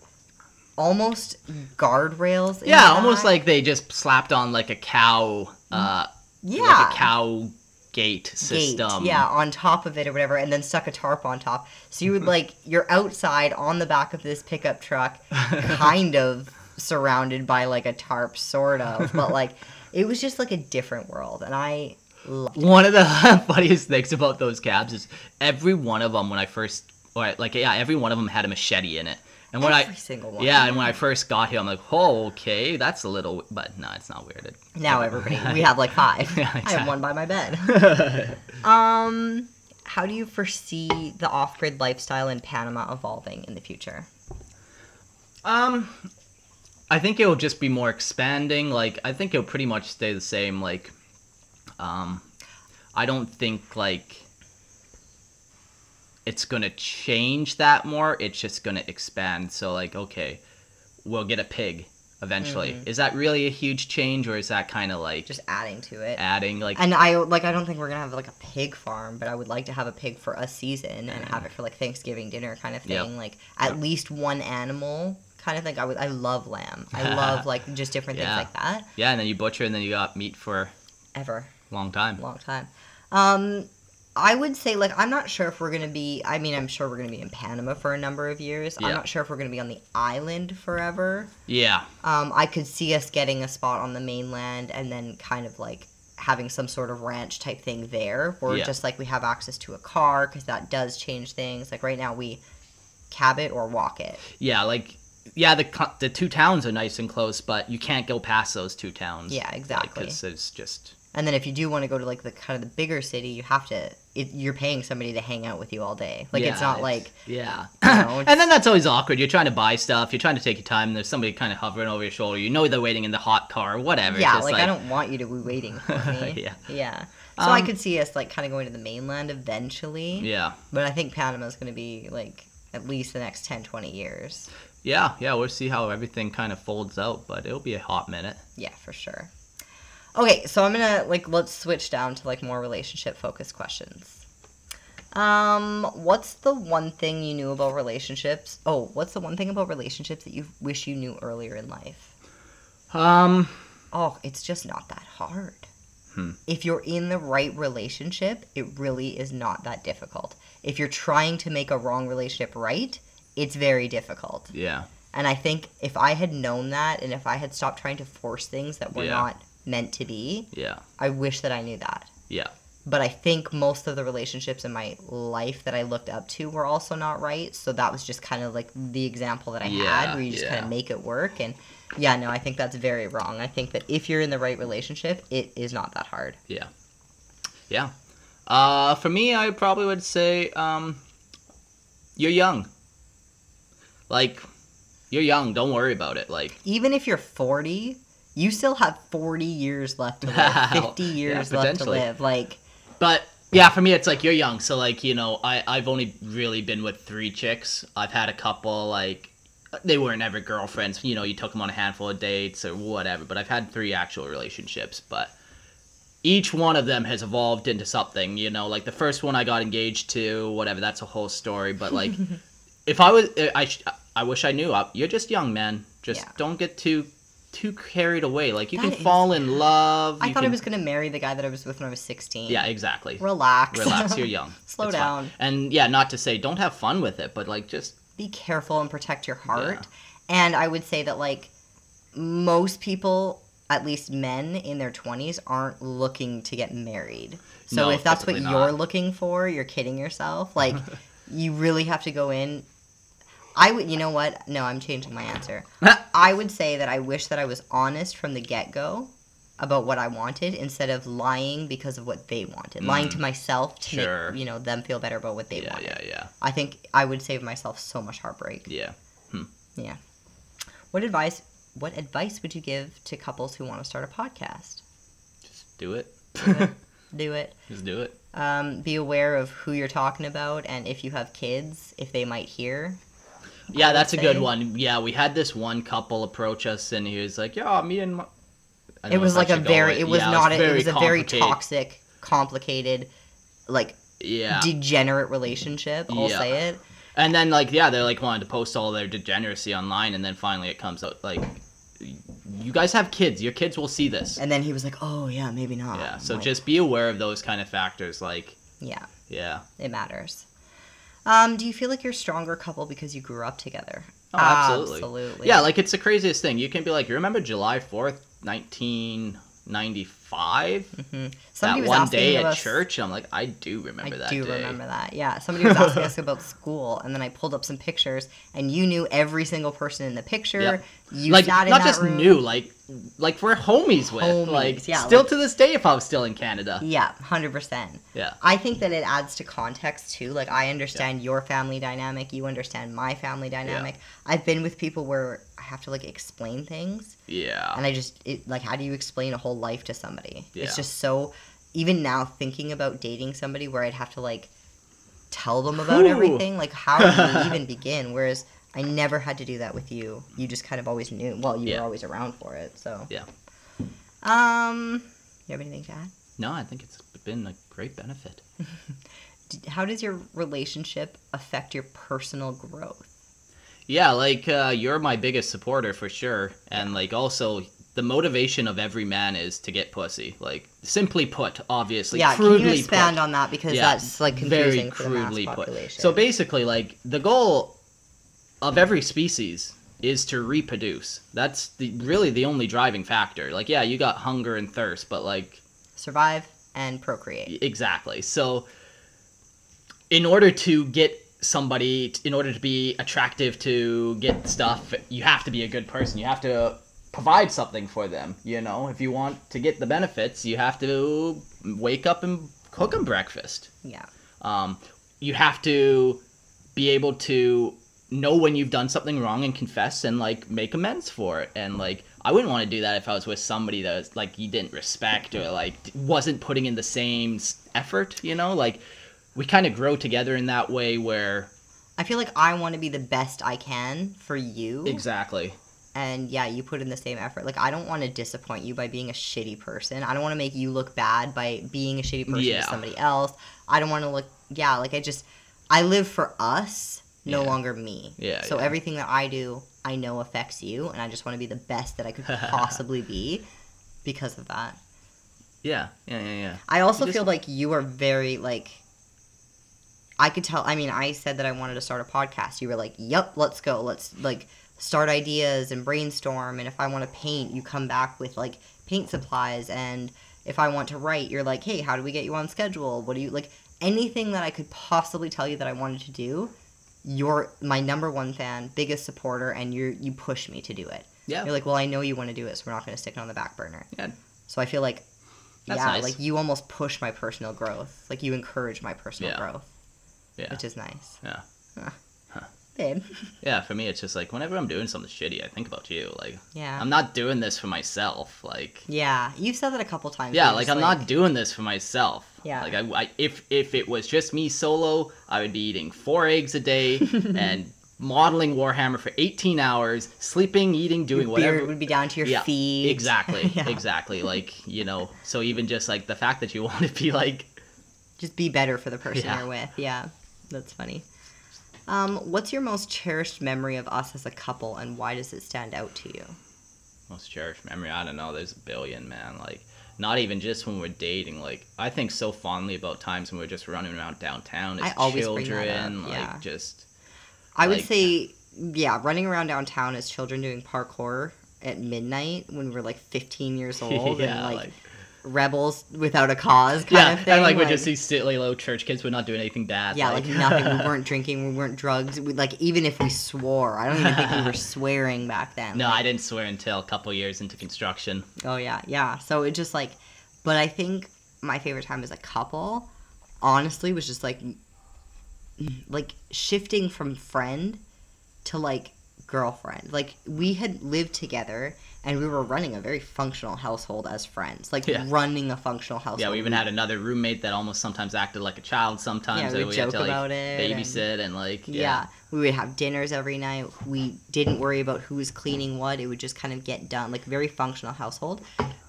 almost guardrails. in yeah, almost like they just slapped on like a cow, uh, yeah. like a cow gate gate, system. yeah, on top of it or whatever, and then stuck a tarp on top. So you would like you're outside on the back of this pickup truck, kind of surrounded by like a tarp, sort of, but like it was just like a different world, and I loved it. One of the funniest things about those cabs is every one of them when I first, or like yeah, every one of them had a machete in it. And when Every I, single one. yeah, and when I first got here, I'm like, oh, okay, that's a little, but no, it's not weird. Now everybody, we have like five. Yeah, I have one by my bed. um, how do you foresee the off-grid lifestyle in Panama evolving in the future? Um, I think it'll just be more expanding. Like, I think it'll pretty much stay the same. Like, um, I don't think like it's gonna change that more. It's just gonna expand. So, like, okay, we'll get a pig eventually. Is that really a huge change, or is that kind of like Just adding to it. adding like? And I like I don't think we're gonna have like a pig farm, but I would like to have a pig for a season and have it for like Thanksgiving dinner kind of Yep. thing. Like at least one animal kind of thing. I would I love lamb. I love like just different Yeah. things like that. yeah, and then you butcher, and then you got meat for Ever. long time. long time. Um, I would say like I'm not sure if we're gonna be. I mean, I'm sure we're gonna be in Panama for a number of years. I'm not sure if we're gonna be on the island forever. Yeah, Um, I could see us getting a spot on the mainland and then kind of like having some sort of ranch type thing there, where Yeah. just like we have access to a car because that does change things. Like right now we cab it or walk it. yeah, like. Yeah, the the two towns are nice and close, but you can't go past those two towns. Yeah, exactly. Because it's just And then if you do want to go to like the kind of the bigger city, you have to. It, you're paying somebody to hang out with you all day. Like it's Yeah, not like yeah. you know, and then that's always awkward. You're trying to buy stuff. You're trying to take your time. And there's somebody kind of hovering over your shoulder. You know they're waiting in the hot car, whatever. Yeah, just like, I don't want you to be waiting for me. Yeah. Yeah. So I Um, could see us like kind of going to the mainland eventually. Yeah, But I think Panama's going to be like at least the next 10, 20 years. yeah, yeah. We'll see how everything kind of folds out, but it'll be a hot minute. Yeah, for sure. Okay, so I'm to like let's switch down to like more relationship focused questions. Um, what's the one thing you knew about relationships? Oh, what's the one thing about relationships that you wish you knew earlier in life? Um, Oh, it's just not that hard. Hmm. If you're in the right relationship, it really is not that difficult. If you're trying to make a wrong relationship right, it's very difficult. yeah, And I think if I had known that and if I had stopped trying to force things that were Yeah. not meant to be, yeah, I wish that I knew that. yeah, But I think most of the relationships in my life that I looked up to were also not right. So that was just kind of like the example that I Yeah, had where you just kind of make it work. And yeah, no, I think that's very wrong. I think that if you're in the right relationship, it is not that hard. yeah, yeah. Uh, for me, I probably would say, um, you're young. Like, you're young. Don't worry about it. Like, Even if you're 40, you still have 40 years left to live, 50 Yeah, years left to live. Like, But yeah, for me, it's like you're young, so like you know, I I've only really been with three chicks. I've had a couple like they weren't ever girlfriends. You know, you took them on a handful of dates or whatever. But I've had three actual relationships, but each one of them has evolved into something. You know, like the first one I got engaged to, whatever. That's a whole story. But like, if I was, I I wish I knew. You're just young, man. Just Yeah. don't get too too carried away. Like you That can is- fall in love. I thought I was going to marry the guy that I was with when I was 16. Yeah, exactly. Relax. Relax, you're young. Slow It's fine. down. And yeah, not to say don't have fun with it, but like just be careful and protect your heart. And I would say that like most people, at least men in their 20s aren't looking to get married. So No, if that's what typically you're looking for, you're kidding yourself. Like you really have to go in I would you know what? No, I'm changing my answer. I would say that I wish that I was honest from the get-go about what I wanted instead of lying because of what they wanted. Lying to myself to Mm. Sure. make, you know, them feel better about what they yeah, wanted. yeah, yeah, I think I would save myself so much heartbreak. yeah. Yeah. What advice what advice would you give to couples who want to start a podcast? Just do it. Do it. just do it. Um, be aware of who you're talking about and if you have kids, if they might hear. Yeah, that's a good one. Yeah, we had this one couple approach us, and he was like, "Yeah, me and my." It was like a very it was yeah, not a, it was a very toxic, complicated, like Yeah, degenerate relationship. I'll Yeah. say it. and then like yeah, they're like wanted to post all their degeneracy online, and then finally it comes out like, you guys have kids. Your kids will see this. And then he was like, "Oh yeah, maybe not." Yeah, so Like, just be aware of those kind of factors. Like, yeah, yeah. it matters. Um, do you feel like you're a stronger couple because you grew up together? Oh, absolutely. Absolutely. Yeah, like it's the craziest thing. You can be like, you remember July 4th, 1995? hmm That was one day at us- church? I'm like, I do I remember that I do day. remember that. Yeah, somebody was asking us about school, and then I pulled up some pictures, and you knew every single person in the picture. Yep. You like, not that just room. new, like, like we're homies with. Homies, like, yeah, still like- to this day if I was still in Canada. Yeah, hundred percent. Yeah. I think that it adds to context too. Like I understand your family dynamic, you understand my family dynamic. I've been with people where have to like explain things, Yeah. and I just it, like how do you explain a whole life to somebody? Yeah. It's just so. Even now, thinking about dating somebody where I'd have to like tell them about Whew. everything, like how do you even begin? Whereas I never had to do that with you. You just kind of always knew. Well, you Yeah. were always around for it. So Yeah. Um, you have anything to add? No, I think it's been a great benefit. How does your relationship affect your personal growth? Yeah, like uh, you're my biggest supporter for sure, and like also the motivation of every man is to get pussy. Like simply put, obviously, yeah, can crudely you expand put. on that because Yeah, that's like very confusing for the mass crudely put. So basically, like the goal of every species is to reproduce. That's the really the only driving factor. Like, yeah, you got hunger and thirst, but like survive and procreate. exactly. So, in order to get somebody, in order to be attractive to get stuff, you have to be a good person. You have to provide something for them. You know, if you want to get the benefits, you have to wake up and cook them breakfast. Yeah. Um, you have to be able to know when you've done something wrong and confess and like make amends for it. And like, I wouldn't want to do that if I was with somebody that was like you didn't respect or like wasn't putting in the same effort. You know, like we kind of grow together in that way where I feel like I want to be the best I can for you. exactly. and yeah, you put in the same effort. Like I don't want to disappoint you by being a shitty person. I don't want to make you look bad by being a shitty person Yeah. to somebody else. I don't want to look yeah, like I just I live for us, no Yeah. longer me. Yeah, So yeah. everything that I do, I know affects you and I just want to be the best that I could possibly be because of that. Yeah, yeah, yeah, yeah. I also just- feel like you are very like I could tell I mean, I said that I wanted to start a podcast. You were like, "Yep, let's go. Let's like start ideas and brainstorm and if I want to paint, you come back with like paint supplies and if I want to write, you're like, "Hey, how do we get you on schedule? What do you like anything that I could possibly tell you that I wanted to do?" You're my number one fan, biggest supporter, and you you push me to do it. Yeah. You're like, well, I know you want to do it, so we're not going to stick it on the back burner. Yeah. So I feel like, That's yeah, nice. like you almost push my personal growth. Like you encourage my personal Yeah. growth, Yeah. which is nice. Yeah. Babe. Yeah, for me, it's just like whenever I'm doing something shitty, I think about you. Like, Yeah. I'm not doing this for myself. Like, yeah, you've said that a couple times. yeah, like I'm not doing this for myself. Yeah. Like, I, I, if if it was just me solo, I would be eating four eggs a day and modeling Warhammer for 18 hours, sleeping, eating, doing Your whatever. would be down to your yeah, feet. exactly, Yeah. exactly. Like, you know, so even just like the fact that you want to be like, Just be better for the person Yeah. you're with. Yeah, that's funny. Um, what's your most cherished memory of us as a couple, and why does it stand out to you? most cherished memory? I don't know. There's a billion man. Like not even just when we're dating. Like i think so fondly about times when we're just running around downtown as I always bring that children up, like just I would Like- say, yeah, running around downtown as children doing parkour at midnight when we were like 15 years old yeah and like, like rebels without a cause kind yeah of thing. and like, we're just these silly little church kids we're not doing anything bad yeah, like nothing. We weren't drinking. We weren't drugs. We, like even if we swore, I don't even think we were swearing back then. no Like, i didn't swear until a couple years into construction Oh yeah, yeah. So it just like, but I think my favorite time as a couple, honestly, was just like, like shifting from friend to like girlfriend. Like we had lived together and we were running a very functional household as friends. Like Yeah. running a functional household. yeah we even had another roommate that almost sometimes acted like a child sometimes Yeah, we we had to joke like about it and- babysit and, like Yeah. yeah, we would have dinners every night. We didn't worry about who was cleaning what. It would just kind of get done, like very functional household.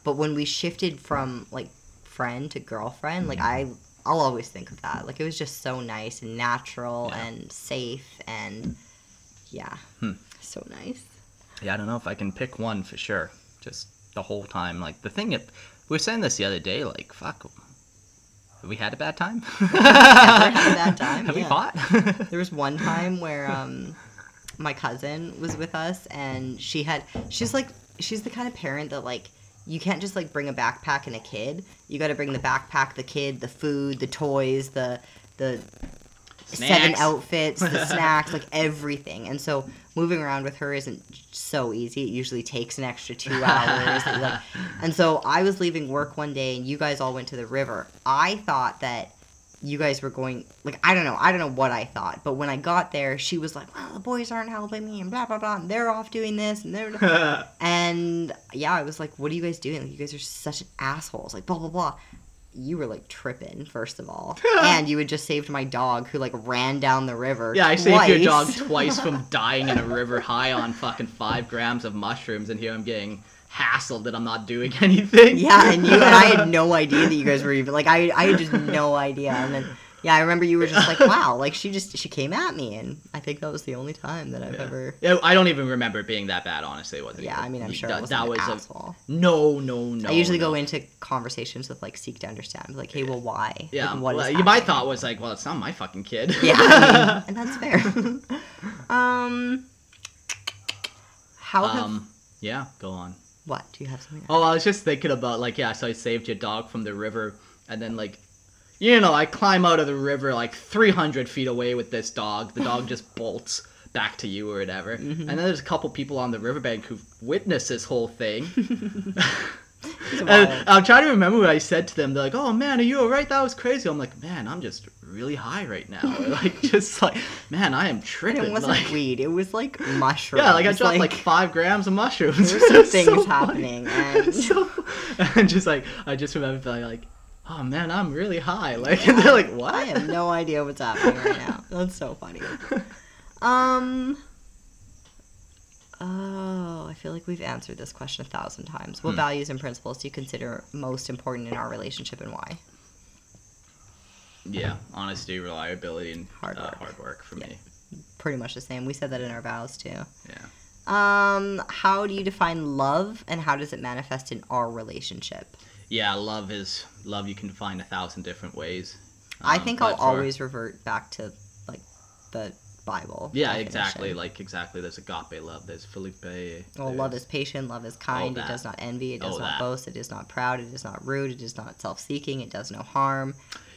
But when we shifted from like friend to girlfriend, like I, I'll always think of that. Like it was just so nice and natural Yeah. and safe and yeah, Hmm. so nice. Yeah, I don't know if I can pick one for sure. Just the whole time. Like the thing that we were saying this the other day, like fuck have we had a bad time? had a bad time, Have we fought? There was one time where um, my cousin was with us, and she had she's like she's the kind of parent that like you can't just like bring a backpack and a kid. You got to bring the backpack, the kid, the food, the toys, the the seven outfits, the snacks, like everything. And so moving around with her isn't so easy. It usually takes an extra two hours. like, and so I was leaving work one day, and you guys all went to the river. I thought that you guys were going like I don't know, I don't know what I thought, but when I got there, she was like, "Well, the boys aren't helping me," and blah blah blah. And they're off doing this, and they're and yeah, I was like, "What are you guys doing? Like, you guys are such assholes!" Like blah blah blah. You were like tripping, first of all, and you had just saved my dog who like ran down the river. yeah, I saved your dog twice. twice from dying in a river high on fucking five grams of mushrooms, and here I'm getting hassled that I'm not doing anything. Yeah, and you and I had no idea that you guys were even like I I had just no idea. And then yeah, I remember you were just like, wow, like she just she came at me, and I think that was the only time that I've Yeah. ever. Yeah, I don't even remember it being that bad. Honestly, it wasn't. Yeah, I mean, I'm sure that, it was that was a, asshole. no, no, no. I usually no. go into conversations with like seek to understand, like, hey, well, why? Yeah, like, what well, is my happening? thought was like, well, it's not my fucking kid. Yeah, I mean, and that's fair. um, how have um, yeah, go on. what? Do you have something? Oh, I was just thinking about like, yeah, so I saved your dog from the river, and then like, you know, I climb out of the river like 300 feet away with this dog. The dog just bolts back to you or whatever. Mm-hmm. And then there's a couple people on the riverbank who've witnessed this whole thing. And. I'm trying to remember what I said to them. They're like, "Oh man, are you alright? That was crazy." I'm like, "Man, I'm just really high right now. like, just like, man, I am And tripping." it wasn't like, weed; it was like mushrooms. yeah, like I dropped like, five grams of mushrooms. There's some things so happening, and- so, and just like I just remember feeling like, oh man, I'm really high. Like, and they're like, what? I have no idea what's happening right now. That's so funny. Um. Oh, I feel like we've answered this question a thousand times. Hmm. What values and principles do you consider most important in our relationship and why? Yeah, honesty, reliability, and Hard uh, work. hard work for me. Pretty much the same. We said that in our vows too. Yeah. Um, how do you define love and how does it manifest in our relationship? Yeah, love is love. You can find a thousand different ways. I Um, think I'll always revert back to like the Bible. Yeah, definition. exactly. Like exactly. There's agape love. There's phileo. Well, love is patient, love is kind, it does not envy, it does Oh, not that. boast, it is not proud, it is not rude, it is not self seeking, it does no harm.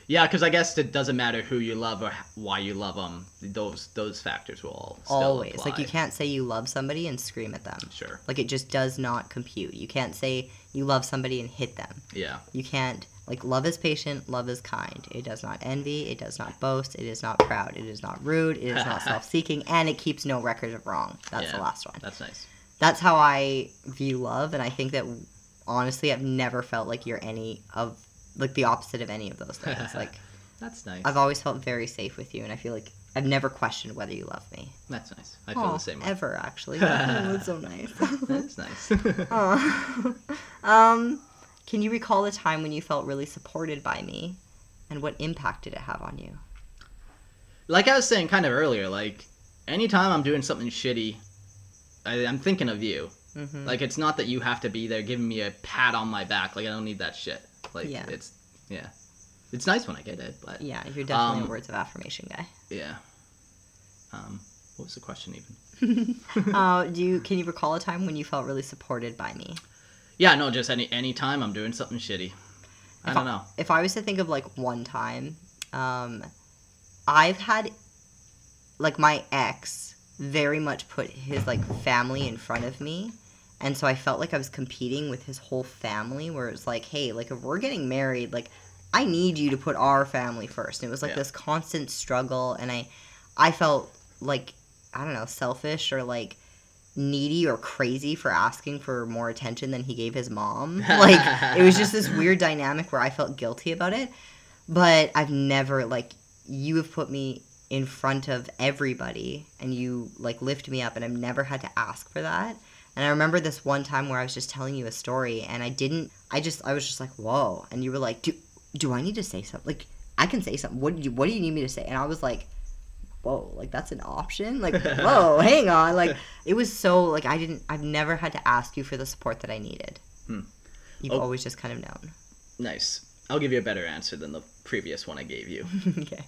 Yeah, because I guess it doesn't matter who you love or why you love them. Those those factors will all Always. Like, you can't say you love somebody and scream at them. Sure. Like, it just does not compute. You can't say you love somebody and hit them. Yeah. You can't, like, love is patient, love is kind. It does not envy, it does not boast, it is not proud, it is not rude, it is not self seeking, and it keeps no record of wrong. That's the last one. That's nice. That's how I view love, and I think that honestly, I've never felt like you're any of, like, the opposite of any of those things. Like, That's nice. I've always felt very safe with you, and I feel like I've never questioned whether you love me. That's nice. I feel Aw, the same way. Ever, actually. that's so nice. That's nice. Um, can you recall a time when you felt really supported by me, and what impact did it have on you? like I was saying kind of earlier, like anytime I'm doing something shitty, I, I'm thinking of you. hmm Like it's not that you have to be there giving me a pat on my back. Like I don't need that shit. Like Yeah. it's yeah, it's nice when I get it, but Yeah, you're definitely Um, a words of affirmation guy. yeah. Um, what was the question even? uh, do you can you recall a time when you felt really supported by me? Yeah, no, just any any time I'm doing something shitty. I If don't know. If I was to think of like one time, um, I've had like my ex very much put his like family in front of me. And so I felt like I was competing with his whole family where it's like, hey, like if we're getting married, like I need you to put our family first. And it was like Yeah. this constant struggle and I I felt like I don't know, selfish or like needy or crazy for asking for more attention than he gave his mom. Like it was just this weird dynamic where I felt guilty about it. But I've never like you have put me in front of everybody and you like lift me up and I've never had to ask for that. And I remember this one time where I was just telling you a story and I didn't I just I was just like, "Whoa." And you were like, "Do do I need to say something?" Like I can say something. What do you what do you need me to say? And I was like, whoa, like that's an option? Like, whoa, hang on. Like, it was so, like, I didn't, I've never had to ask you for the support that I needed. Hmm. You've Oh. always just kind of known. Nice. I'll give you a better answer than the previous one I gave you. okay.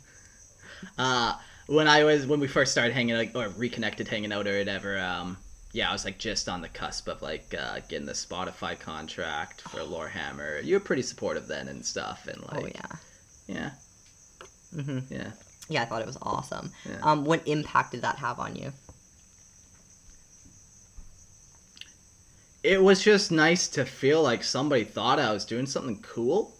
Uh, when I was when we first started hanging out or reconnected hanging out or whatever, um, yeah, I was like just on the cusp of like uh, getting the Spotify contract for Lorehammer. You were pretty supportive then and stuff, and like oh, yeah. yeah, hmm yeah. Yeah, I thought it was awesome. Yeah. Um, what impact did that have on you? It was just nice to feel like somebody thought I was doing something cool.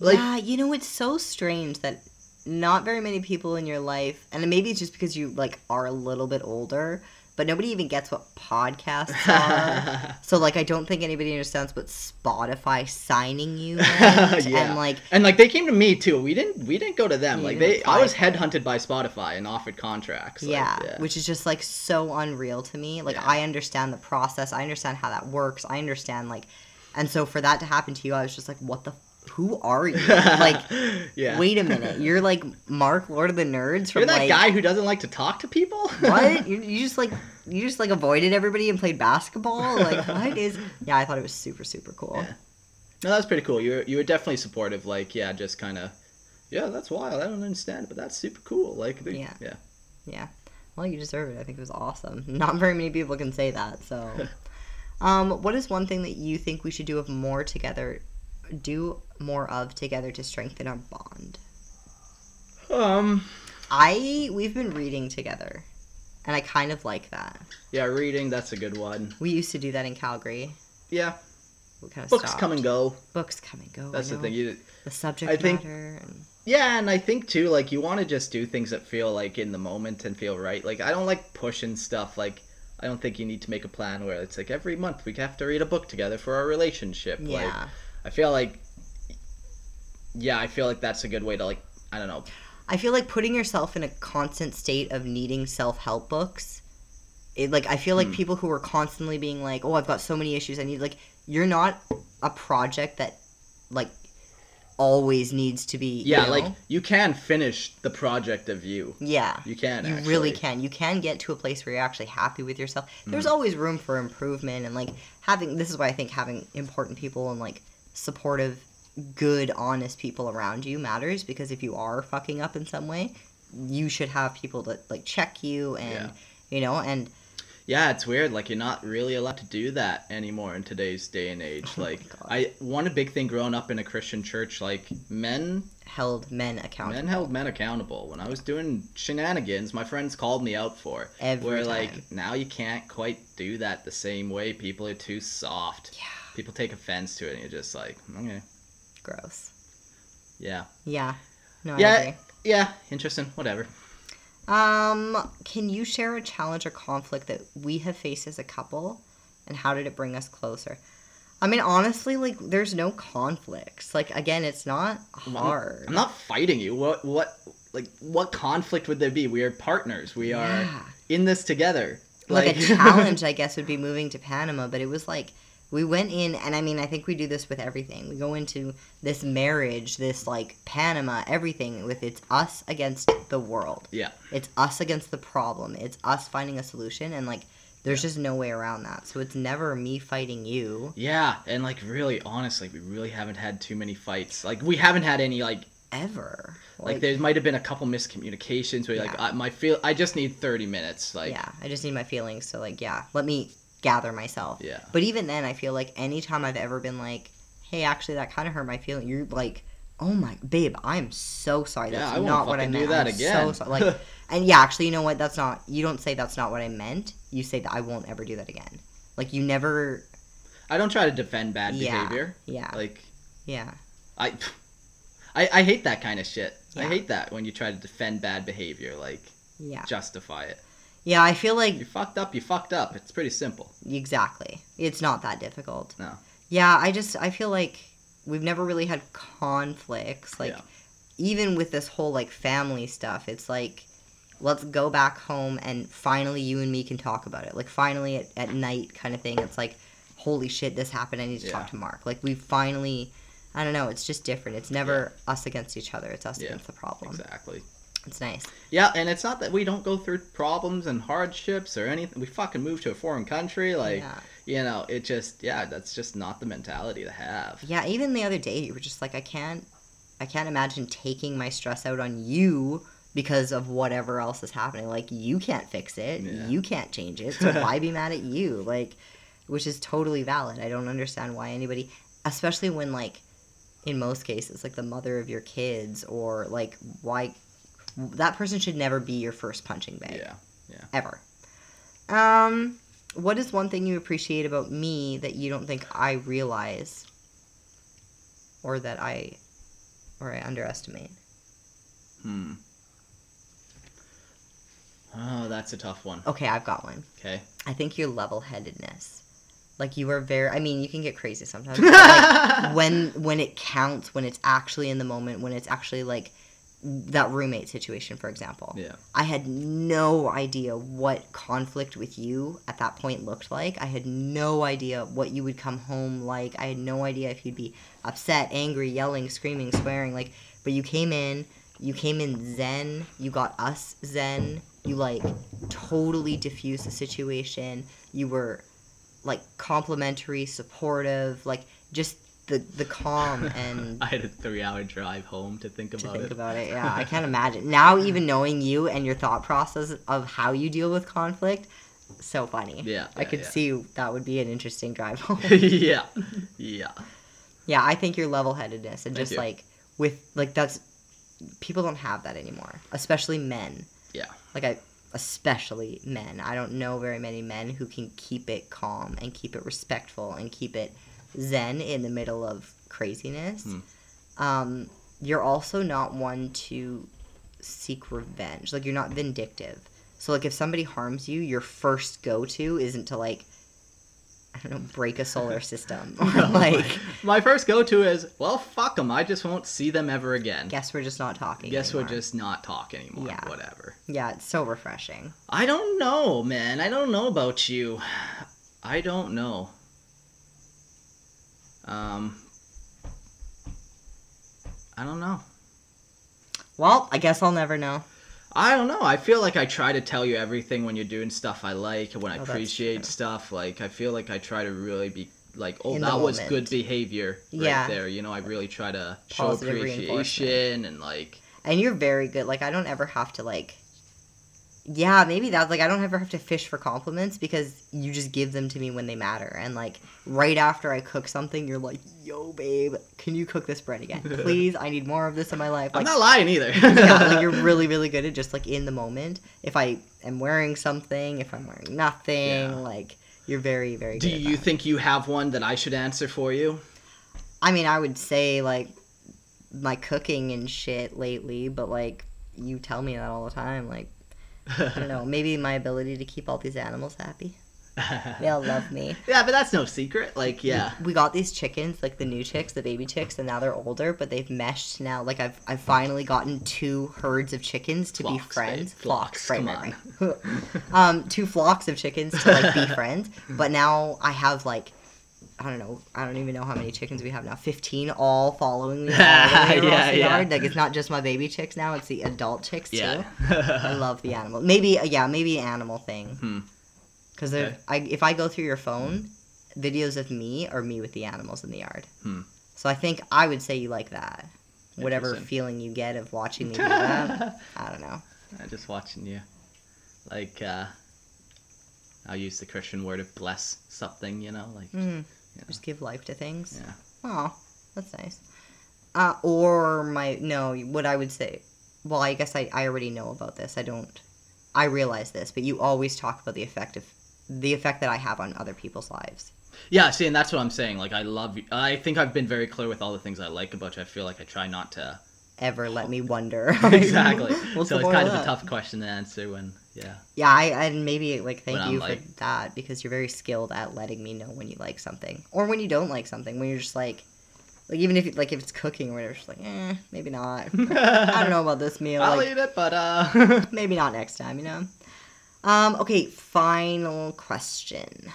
Like yeah, you know, it's so strange that not very many people in your life, and maybe it's just because you, like, are a little bit older, but nobody even gets what podcasts are. So like I don't think anybody understands what Spotify signing you. Yeah. and like and like they came to me too. We didn't we didn't go to them. Like they I was headhunted by Spotify and offered contracts. like, yeah, which is just like so unreal to me. Like Yeah. I understand the process. I understand how that works. I understand like and so for that to happen to you, I was just like what the who are you? like yeah. wait a minute. You're like Mark Lord of the Nerds from You're that like guy who doesn't like to talk to people? what? You, you just like you just like avoided everybody and played basketball? Like what is Yeah, I thought it was super super cool. Yeah. No, that's pretty cool. You were you were definitely supportive. Like, yeah, just kind of, yeah, that's wild. I don't understand, but that's super cool. Like, they, Yeah. yeah, Yeah. Well, you deserve it. I think it was awesome. Not very many people can say that. So, um, what is one thing that you think we should do of more together, do more of together to strengthen our bond? Um, I we've been reading together, and I kind of like that. yeah, reading that's a good one. We used to do that in Calgary. Yeah, We kind of books stopped. come and go. Books come and go. That's the thing. You, The subject I think- matter. And, yeah, and I think too, like you want to just do things that feel like in the moment and feel right. Like I don't like pushing stuff. Like I don't think you need to make a plan where it's like every month we have to read a book together for our relationship. Like yeah. I feel like, yeah, I feel like that's a good way to like I don't know. I feel like putting yourself in a constant state of needing self help books it, like I feel like Hmm. people who are constantly being like, "Oh, I've got so many issues. I need like." You're not a project that like always needs to be. you Yeah, know? like you can finish the project of you. yeah. You can. You really can. You can get to a place where you're actually happy with yourself. There's Mm. always room for improvement and like having this is why I think having important people and like supportive, good, honest people around you matters because if you are fucking up in some way, you should have people that like check you and Yeah. you know and Yeah, it's weird. Like you're not really allowed to do that anymore in today's day and age. Oh Like. I one big thing growing up in a Christian church, like men held men accountable. men held men accountable. When I was doing shenanigans, my friends called me out for. Every where time. like now you can't quite do that the same way. People are too soft. Yeah. People take offense to it, and you're just like, okay, Gross. yeah, Yeah. No, yeah, yeah, interesting, whatever. Um, can you share a challenge or conflict that we have faced as a couple, and how did it bring us closer? I mean, honestly, like, there's no conflicts. Like, again, it's not hard. I'm not fighting you. What what like what conflict would there be? We are partners. We are Yeah. in this together. Like, a challenge, I guess, would be moving to Panama, but it was like we went in, and I mean, I think we do this with everything. We go into this marriage, this like Panama, everything with it's us against the world. yeah. It's us against the problem. It's us finding a solution, and like, there's just no way around that. So it's never me fighting you Yeah, and like really honestly, we really haven't had too many fights. Like we haven't had any like ever. like, there might have been a couple miscommunications where like I, my feel I just need 30 minutes like yeah, I just need my feelings. So like, yeah, let me gather myself. Yeah. But even then, I feel like anytime I've ever been like, hey, actually, that kind of hurt my feeling. You're like, oh my, babe, I'm so sorry. That's Yeah, I won't what I fucking do meant. that I'm again." So sorry. Like, and yeah, actually, you know what? That's not. You don't say that's not what I meant. You say that I won't ever do that again. Like you never. I don't try to defend bad Yeah. behavior. Yeah. Like Yeah. I I, I hate that kind of shit. I hate that when you try to defend bad behavior, like Yeah. justify it. Yeah. I feel like You fucked up, you fucked up. It's pretty simple. exactly. It's not that difficult. No. Yeah. I just I feel like we've never really had conflicts. Like Yeah. even with this whole like family stuff, it's like let's go back home and finally you and me can talk about it. Like finally at, at night kind of thing. It's like holy shit, this happened. I need to Yeah. talk to Mark. Like we finally. I don't know. It's just different. It's never us against each other. It's us Yeah, against the problem. Exactly. It's nice. Yeah, and it's not that we don't go through problems and hardships or anything. We fucking moved to a foreign country, like yeah. you know, it just yeah, that's just not the mentality to have. Yeah, even the other day you were just like I can't I can't imagine taking my stress out on you because of whatever else is happening. Like you can't fix it. Yeah. You can't change it. So why be mad at you? Like which is totally valid. I don't understand why anybody especially when like in most cases like the mother of your kids or like why that person should never be your first punching bag Yeah. Yeah. Ever. Um, what is one thing you appreciate about me that you don't think I realize, or that I, or I underestimate? Hmm. Oh, that's a tough one. Okay, I've got one. Okay. I think your level-headedness. Like you are very. I mean, you can get crazy sometimes. but, like, when when it counts, when it's actually in the moment, when it's actually like that roommate situation, for example. Yeah. I had no idea what conflict with you at that point looked like. I had no idea what you would come home like. I had no idea if you'd be upset, angry, yelling, screaming, swearing. Like, but you came in, you came in zen. You got us zen. You like totally diffused the situation. You were like complimentary, supportive, like just the the calm and I had a three-hour drive home to think about to think it. about it. Yeah, I can't imagine. Now, even knowing you and your thought process of how you deal with conflict, so funny. Yeah, I yeah, could yeah. see that would be an interesting drive home. yeah. Yeah. yeah, I think your level headedness and Thank just you. like with like that's people don't have that anymore, especially men. Yeah. Like I especially men. I don't know very many men who can keep it calm and keep it respectful and keep it zen in the middle of craziness. Hmm. Um, you're also not one to seek revenge. Like you're not vindictive. So like if somebody harms you, your first go to isn't to like I don't know, break a solar system or like My first go to is, well, fuck them. I just won't see them ever again. guess we're just not talking. Guess we're just not talking anymore. Yeah. Whatever. Yeah, it's so refreshing. I don't know, man. I don't know about you. I don't know. Um, I don't know. Well, I guess I'll never know. I don't know. I feel like I try to tell you everything when you're doing stuff I like, and when I Oh, appreciate stuff. Like I feel like I try to really be like, oh, In that was good behavior right Yeah. there. You know, I really try to show Positive appreciation and like, And you're very good. Like I don't ever have to like Yeah, maybe that's like I don't ever have to fish for compliments because you just give them to me when they matter. And like right after I cook something, you're like, "Yo, babe, can you cook this bread again, please? I need more of this in my life." I'm not lying either. yeah, like you're really, really good at just like in the moment. If I am wearing something, if I'm wearing nothing, Yeah. like you're very, very. Do you that. think you have one that I should answer for you? I mean, I would say like my cooking and shit lately, but like you tell me that all the time. Like I don't know, maybe my ability to keep all these animals happy. They all love me. Yeah, but that's no secret. Like, yeah. We got these chickens, like the new chicks, the baby chicks, and now they're older, but they've meshed now. Like I've I've finally gotten two herds of chickens to be friends. babe. Flocks, right, come right, right. um, two flocks of chickens to like be friends. But now I have like I don't know, I don't even know how many chickens we have now. Fifteen all following me all the Yeah, the yeah. yard. Like it's not just my baby chicks now, it's the adult chicks too. I love the animal. Maybe uh, yeah, maybe an animal thing. Hmm. Because Okay. I if I go through your phone, videos of me are me with the animals in the yard. Hmm. So I think I would say you like that. Whatever feeling you get of watching me do that, I don't know. I'm just watching you. Like, uh, I'll use the Christian word of bless something, you know? Like, Mm, Yeah. Just give life to things. yeah. Oh, that's nice. Uh, or my no, what I would say. Well, I guess I, I already know about this. I don't. I realize this, but you always talk about the effect of the effect that I have on other people's lives. Yeah, see, and that's what I'm saying. Like, I love. I think I've been very clear with all the things I like about you. I feel like I try not to. Ever let me wonder? exactly. What's so it's kind of a tough question to answer when, yeah. Yeah, I and maybe like thank When I'm you for like- that because you're very skilled at letting me know when you like something or when you don't like something. When you're just like, like even if like if it's cooking or whatever, just like, eh, maybe not. I don't know about this meal. I'll like, eat it, but, uh. maybe not next time. You know. Um. Okay. Final question.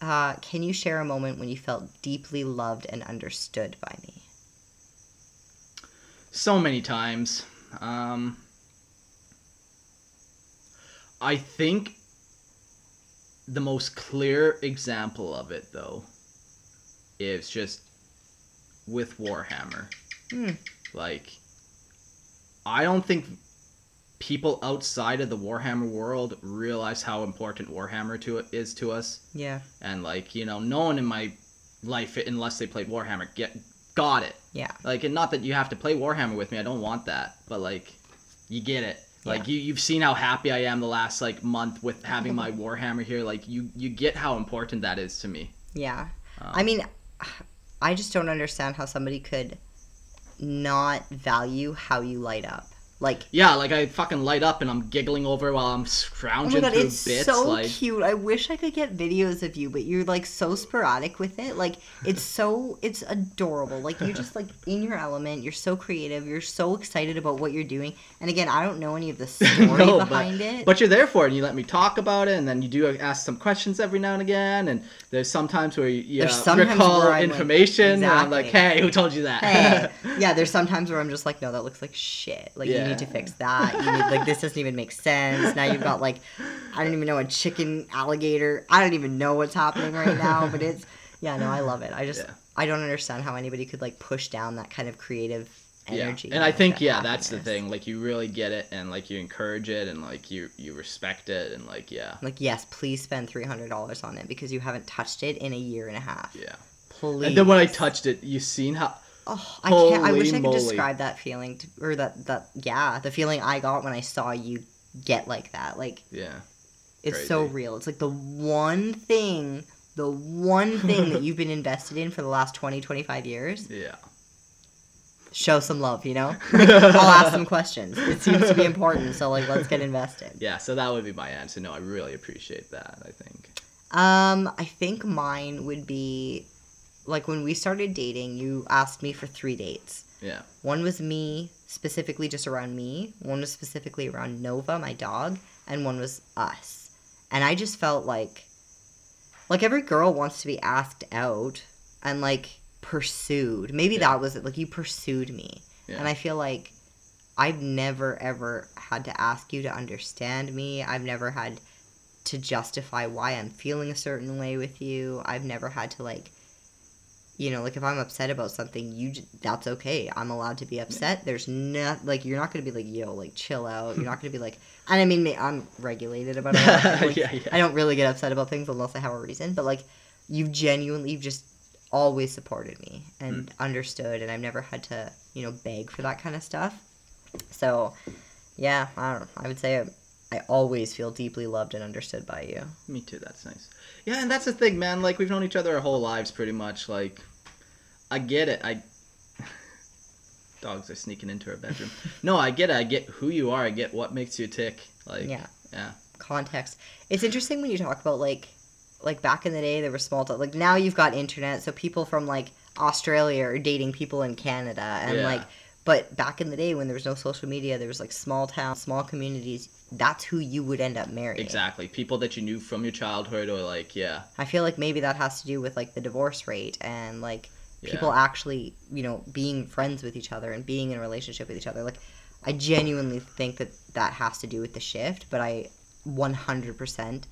Uh, can you share a moment when you felt deeply loved and understood by me? So many times. Um, I think the most clear example of it, though, is just with Warhammer. Hmm. Like, I don't think people outside of the Warhammer world realize how important Warhammer to is to us Yeah. and like you know no one in my life unless they played warhammer get got it Yeah. like and not that you have to play warhammer with me i don't want that but like you get it like you, you've seen how happy i am the last like month with having my warhammer here like you you get how important that is to me Yeah. Um, I mean, I just don't understand how somebody could not value how you light up. Like, yeah like i fucking light up and i'm giggling over while i'm scrounging oh my god, through it's bits so like cute. I wish I could get videos of you, but you're like so sporadic with it. Like, it's so, it's adorable. Like, you're just like in your element. You're so creative. You're so excited about what you're doing. And again, I don't know any of the story No, but- behind it. But you're there for it, and you let me talk about it, and then you do ask some questions every now and again. And there's sometimes where you, you uh, recall I'm like- information, and I'm like, "Hey, who told you that?" hey, yeah, there's sometimes where I'm just like, no, that looks like shit. Like you Yeah. Need to fix that. You need like this doesn't even make sense. Now you've got like, I don't even know a chicken alligator. I don't even know what's happening right now. But it's yeah, no, I love it. I just Yeah. I don't understand how anybody could like push down that kind of creative energy. Yeah, and I think that yeah, that's the thing. Like you really get it, and like you encourage it, and like you you respect it, and like yeah, Like yes, please spend three hundred dollars on it because you haven't touched it in a year and a half. yeah. Please. And then when I touched it, you seen how Oh, I can't. I wish I could moly. describe that feeling, to, or that that yeah, the feeling I got when I saw you get like that. Like yeah, it's so real. It's like the one thing, the one thing that you've been invested in for the last 20, 25 years. yeah. Show some love, you know. I'll ask some questions. It seems to be important, so like let's get invested. Yeah, so that would be my answer. No, I really appreciate that. I think. Um, I think mine would be like when we started dating, you asked me for three dates. Yeah. One was me, specifically just around me. One was specifically around Nova, my dog, and one was us. And I just felt like like every girl wants to be asked out and like pursued. Maybe Yeah. that was it. Like you pursued me. Yeah. And I feel like I've never ever had to ask you to understand me. I've never had to justify why I'm feeling a certain way with you. I've never had to like you know, like if I'm upset about something, you j- that's okay. I'm allowed to be upset. There's not like you're not going to be like, "Yo, like chill out." You're not going to be like and I mean, I'm regulated about it. Like, Yeah, yeah. I don't really get upset about things unless I have a reason, but like you've genuinely you've just always supported me and Mm. understood and I've never had to, you know, beg for that kind of stuff. So, yeah, I don't know. I would say I, I always feel deeply loved and understood by you. Me too. That's nice. Yeah, and that's the thing, man. Like we've known each other our whole lives, pretty much. Like, I get it. I dogs are sneaking into our bedroom. no, I get it. I get who you are. I get what makes you tick. Like, Yeah. yeah, Context. It's interesting when you talk about like like back in the day there was small talk. Like now you've got internet, so people from like Australia are dating people in Canada and Yeah. like but back in the day when there was no social media, there was like small towns, small communities. That's who you would end up marrying. exactly. People that you knew from your childhood, or like, yeah, I feel like maybe that has to do with like the divorce rate and like Yeah. people actually, you know, being friends with each other and being in a relationship with each other. Like I genuinely think that that has to do with the shift, but I 100%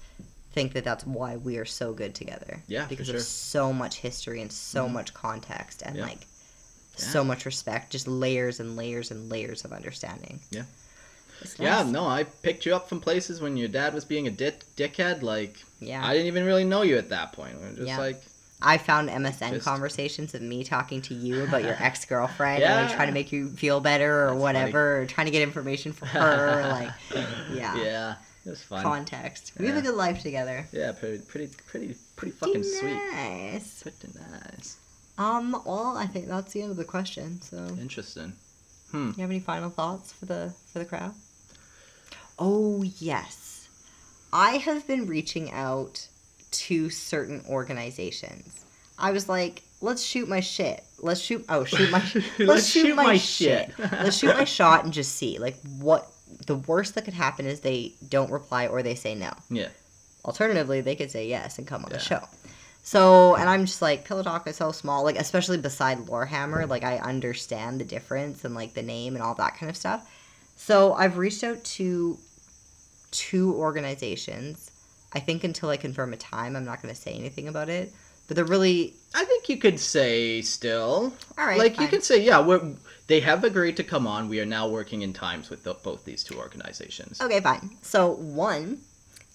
think that that's why we are so good together. Yeah, because sure. of so much history and so Mhm. much context and Yeah. like Yeah. so much respect, just layers and layers and layers of understanding. Yeah. It's yeah. nice. No, I picked you up from places when your dad was being a dick dickhead. Like, Yeah. I didn't even really know you at that point. We were just Yeah. like, I found MSN Just- conversations of me talking to you about your ex girlfriend and Yeah. like trying to make you feel better or That's funny. whatever, or trying to get information from her, like yeah, yeah, it was fun. context. We have a good life together. Yeah, pretty, pretty, pretty, pretty fucking sweet. Nice. Pretty nice. Um. Well, I think that's the end of the question. So, Interesting. you have any final thoughts for the for the crowd? Oh yes, I have been reaching out to certain organizations. I was like, let's shoot my shit. Let's shoot. Oh, shoot my. let's, shoot, my, shit. let's shoot my shot and just see like what the worst that could happen is they don't reply or they say no. Yeah. Alternatively, they could say yes and come on the show. So, and I'm just like, Pillow Talk is so small, like, especially beside Lorehammer, like, I understand the difference and, like, the name and all that kind of stuff. So, I've reached out to two organizations. I think until I confirm a time, I'm not going to say anything about it. But they're really, I think you could say still. all right. like you could say, yeah, we're they have agreed to come on. We are now working in times with the, both these two organizations. Okay, fine. So one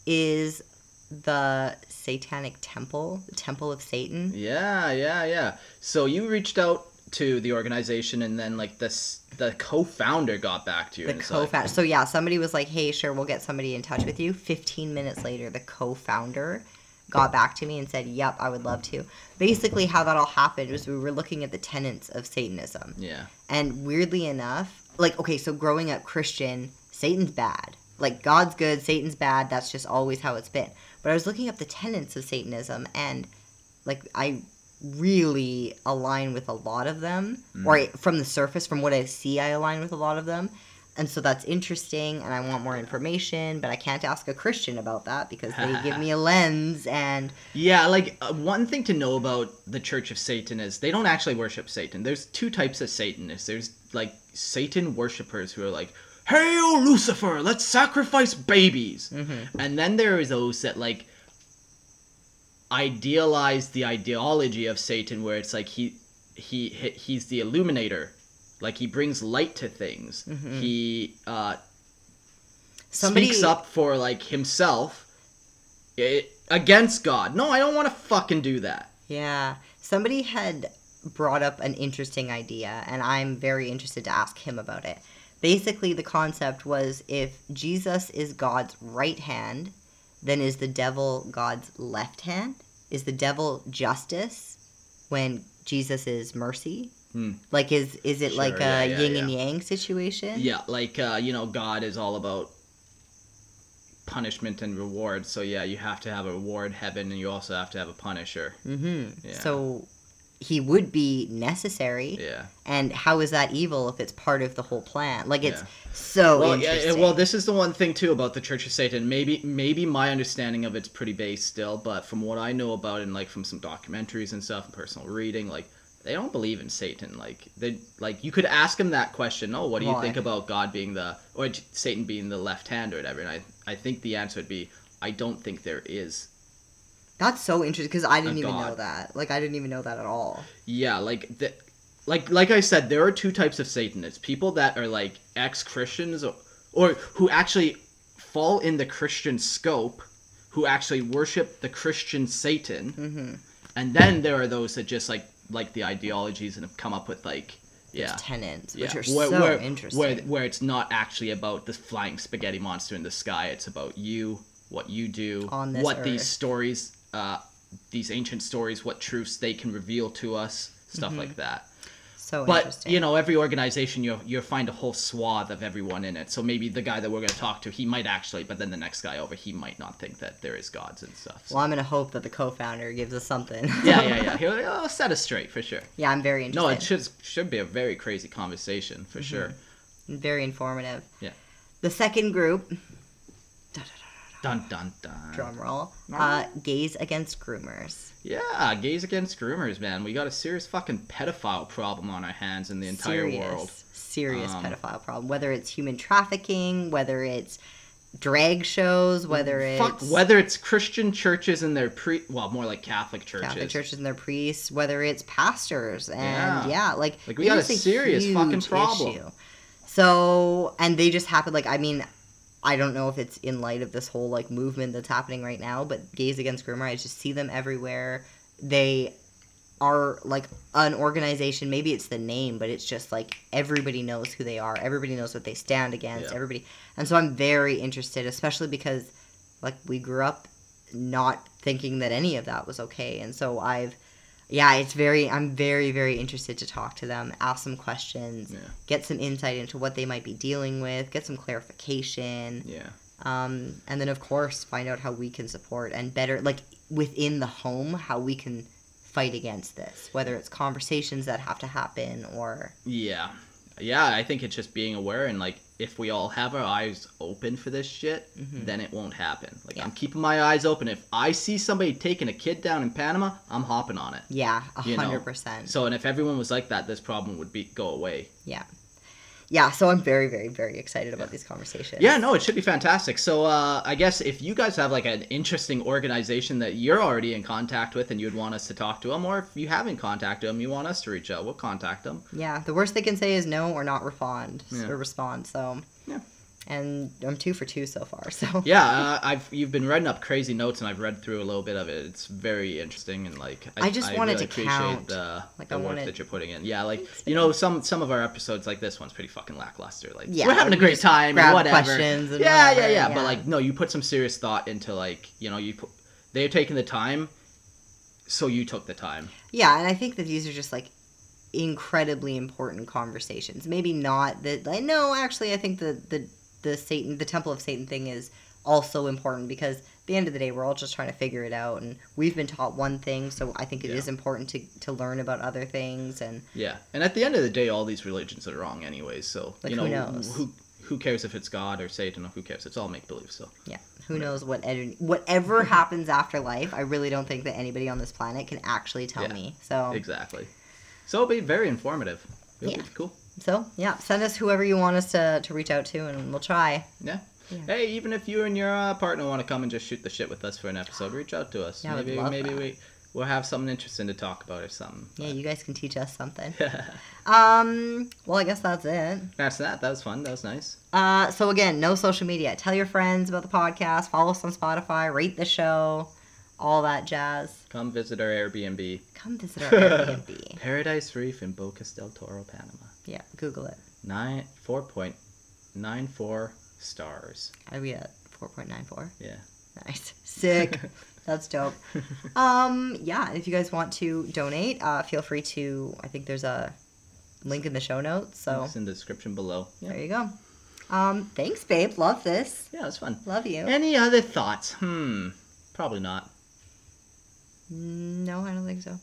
is the Satanic Temple, the Temple of Satan. Yeah, yeah, yeah. So you reached out to the organization, and then like this, the co-founder got back to you. The it's like, co-founder. So yeah, somebody was like, "Hey, sure, we'll get somebody in touch with you." Fifteen minutes later, the co-founder got back to me and said, "Yep, I would love to." Basically, how that all happened was we were looking at the tenets of Satanism, yeah, and weirdly enough, like okay, so growing up Christian, Satan's bad. Like God's good, Satan's bad. That's just always how it's been. But I was looking up the tenets of Satanism, and like I really align with a lot of them, or from the surface, from what I see, I align with a lot of them. And so that's interesting, and I want more information, but I can't ask a Christian about that because they give me a lens, and yeah. Like uh, one thing to know about the Church of Satan is they don't actually worship Satan. There's two types of Satanists. There's like Satan worshippers who are like, "Hail Lucifer, let's sacrifice babies," and then there is those that like idealize the ideology of Satan, where it's like he he he- he's the illuminator, like he brings light to things. He uh, somebody speaks up for like himself i against God. No, I don't want to fucking do that. Yeah. Somebody had brought up an interesting idea, and I'm very interested to ask him about it. Basically, the concept was if Jesus is God's right hand, then is the devil God's left hand? Is the devil justice when Jesus is mercy? Hmm. Like, is is it Sure, like a yeah, yeah, yin and yang situation? Yeah, like uh, you know, God is all about punishment and reward. So yeah, you have to have a reward heaven, and you also have to have a punisher. Mm-hmm. Yeah. So he would be necessary. Yeah. And how is that evil if it's part of the whole plan? Like it's Yeah. so Well, yeah, interesting. well, this is the one thing too about the Church of Satan. Maybe, maybe my understanding of it's pretty base still, but from what I know about it, and like from some documentaries and stuff, and personal reading, like they don't believe in Satan. Like they, like you could ask them that question. Oh, what do you Why? think about God being the or Satan being the left hand or whatever? And I, I think the answer would be, I don't think there is. That's so interesting because I didn't even know that. Like I didn't even know that at all. Yeah, like the, like like I said, there are two types of Satanists: people that are like ex-Christians or, or who actually fall in the Christian scope, who actually worship the Christian Satan, Mm-hmm. and then there are those that just like like the ideologies and have come up with like yeah. Tenants, Yeah, which are where, so where, interesting. Where, where it's not actually about the flying spaghetti monster in the sky. It's about you, what you do, what these stories, uh, these ancient stories, what truths they can reveal to us, stuff Mm-hmm. like that. so But you know, every organization you you find a whole swath of everyone in it. So maybe the guy that we're going to talk to, he might actually, but then the next guy over, he might not think that there is gods and stuff. So- well, I'm gonna hope that the co-founder gives us something. yeah, yeah, yeah. He'll, he'll set us straight for sure. yeah, I'm very interested. No, it should should be a very crazy conversation for sure. very informative. Yeah. The second group, Dun dun dun. drum roll, uh, gays against groomers. Yeah, gays against groomers, man. We got a serious fucking pedophile problem on our hands in the entire serious, world. serious Um, pedophile problem. Whether it's human trafficking, whether it's drag shows, whether it's whether it's Christian churches and their pre, well, more like Catholic churches. Catholic churches and their priests, whether it's pastors, and Yeah. yeah, like Like, we got a serious fucking problem. issue. So, and they just happen. Like, I mean, I don't know if it's in light of this whole like movement that's happening right now, but gays against groomer, I just see them everywhere. They are like an organization. Maybe it's the name, but it's just like everybody knows who they are. Everybody knows what they stand against. Yeah. Everybody, and so I'm very interested, especially because like we grew up not thinking that any of that was okay, and so I've yeah, it's very I'm very very interested to talk to them, ask some questions, Yeah. get some insight into what they might be dealing with, get some clarification, Yeah. um, and then of course find out how we can support and better like within the home how we can fight against this, whether it's conversations that have to happen or Yeah. Yeah, I think it's just being aware and like if we all have our eyes open for this shit, then it won't happen. Like Mm-hmm. Yeah. I'm keeping my eyes open. If I see somebody taking a kid down in Panama, I'm hopping on it. yeah, a You know. hundred percent. So and if everyone was like that, this problem would be go away. Yeah. Yeah, so I'm very, very, very excited about these conversations. Yeah, no, it should be fantastic. So uh, I guess if you guys have like an interesting organization that you're already in contact with and you'd want us to talk to them, or if you haven't contacted them, you want us to reach out, we'll contact them. Yeah, the worst they can say is no or not respond Yeah. or respond. So Yeah. And I'm two for two so far. So Yeah, uh, I've you've been writing up crazy notes and I've read through a little bit of it. It's very interesting and like I just wanted really to appreciate count. the, Like, the I work wanted- that you're putting in. Yeah, like you know some some of our episodes like this one's pretty fucking lackluster. Like Yeah, we're having a great time, grab whatever. questions and yeah, whatever, yeah, yeah, yeah. But like no, you put some serious thought into like you know you put, they're taking the time, so you took the time. yeah, and I think that these are just like incredibly important conversations. Maybe not that. I no, actually, I think the the the Satan, the Temple of Satan thing is also important because at the end of the day, we're all just trying to figure it out, and we've been taught one thing, so I think it is Yeah. important to to learn about other things and Yeah, and at the end of the day, all these religions are wrong anyways. So Like, you who know knows? who who cares if it's God or Satan or who cares? It's all make believe. So Yeah, who knows what ed- whatever happens after life. I really don't think that anybody on this planet can actually tell Yeah, me. So, exactly. So it'll be very informative. It'll Yeah. be cool. So yeah, send us whoever you want us to, to reach out to, and we'll try. Yeah. Yeah. Hey, even if you and your uh, partner want to come and just shoot the shit with us for an episode, reach out to us. Yeah, maybe maybe that. we we'll have something interesting to talk about or something. Yeah, you guys can teach us something. Um, well, I guess that's it. That's that. That was fun. That was nice. Uh, so again, no social media. Tell your friends about the podcast. Follow us on Spotify. Rate the show. All that jazz. Come visit our Airbnb. Come visit our Airbnb. Paradise Reef in Bocas del Toro, Panama. Yeah, Google it. Nine four point nine four stars. Are we at four point nine four? Yeah. Nice. Sick. That's dope. Um, yeah, if you guys want to donate, uh, feel free to. I think there's a link in the show notes. So It's in the description below. there you go. Um, thanks, babe. Love this. Yeah, it was fun. Love you. Any other thoughts? Hmm. Probably not. No, I don't think so.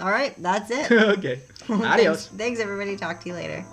All right, that's it. okay. Adios. Thanks, thanks, everybody. Talk to you later.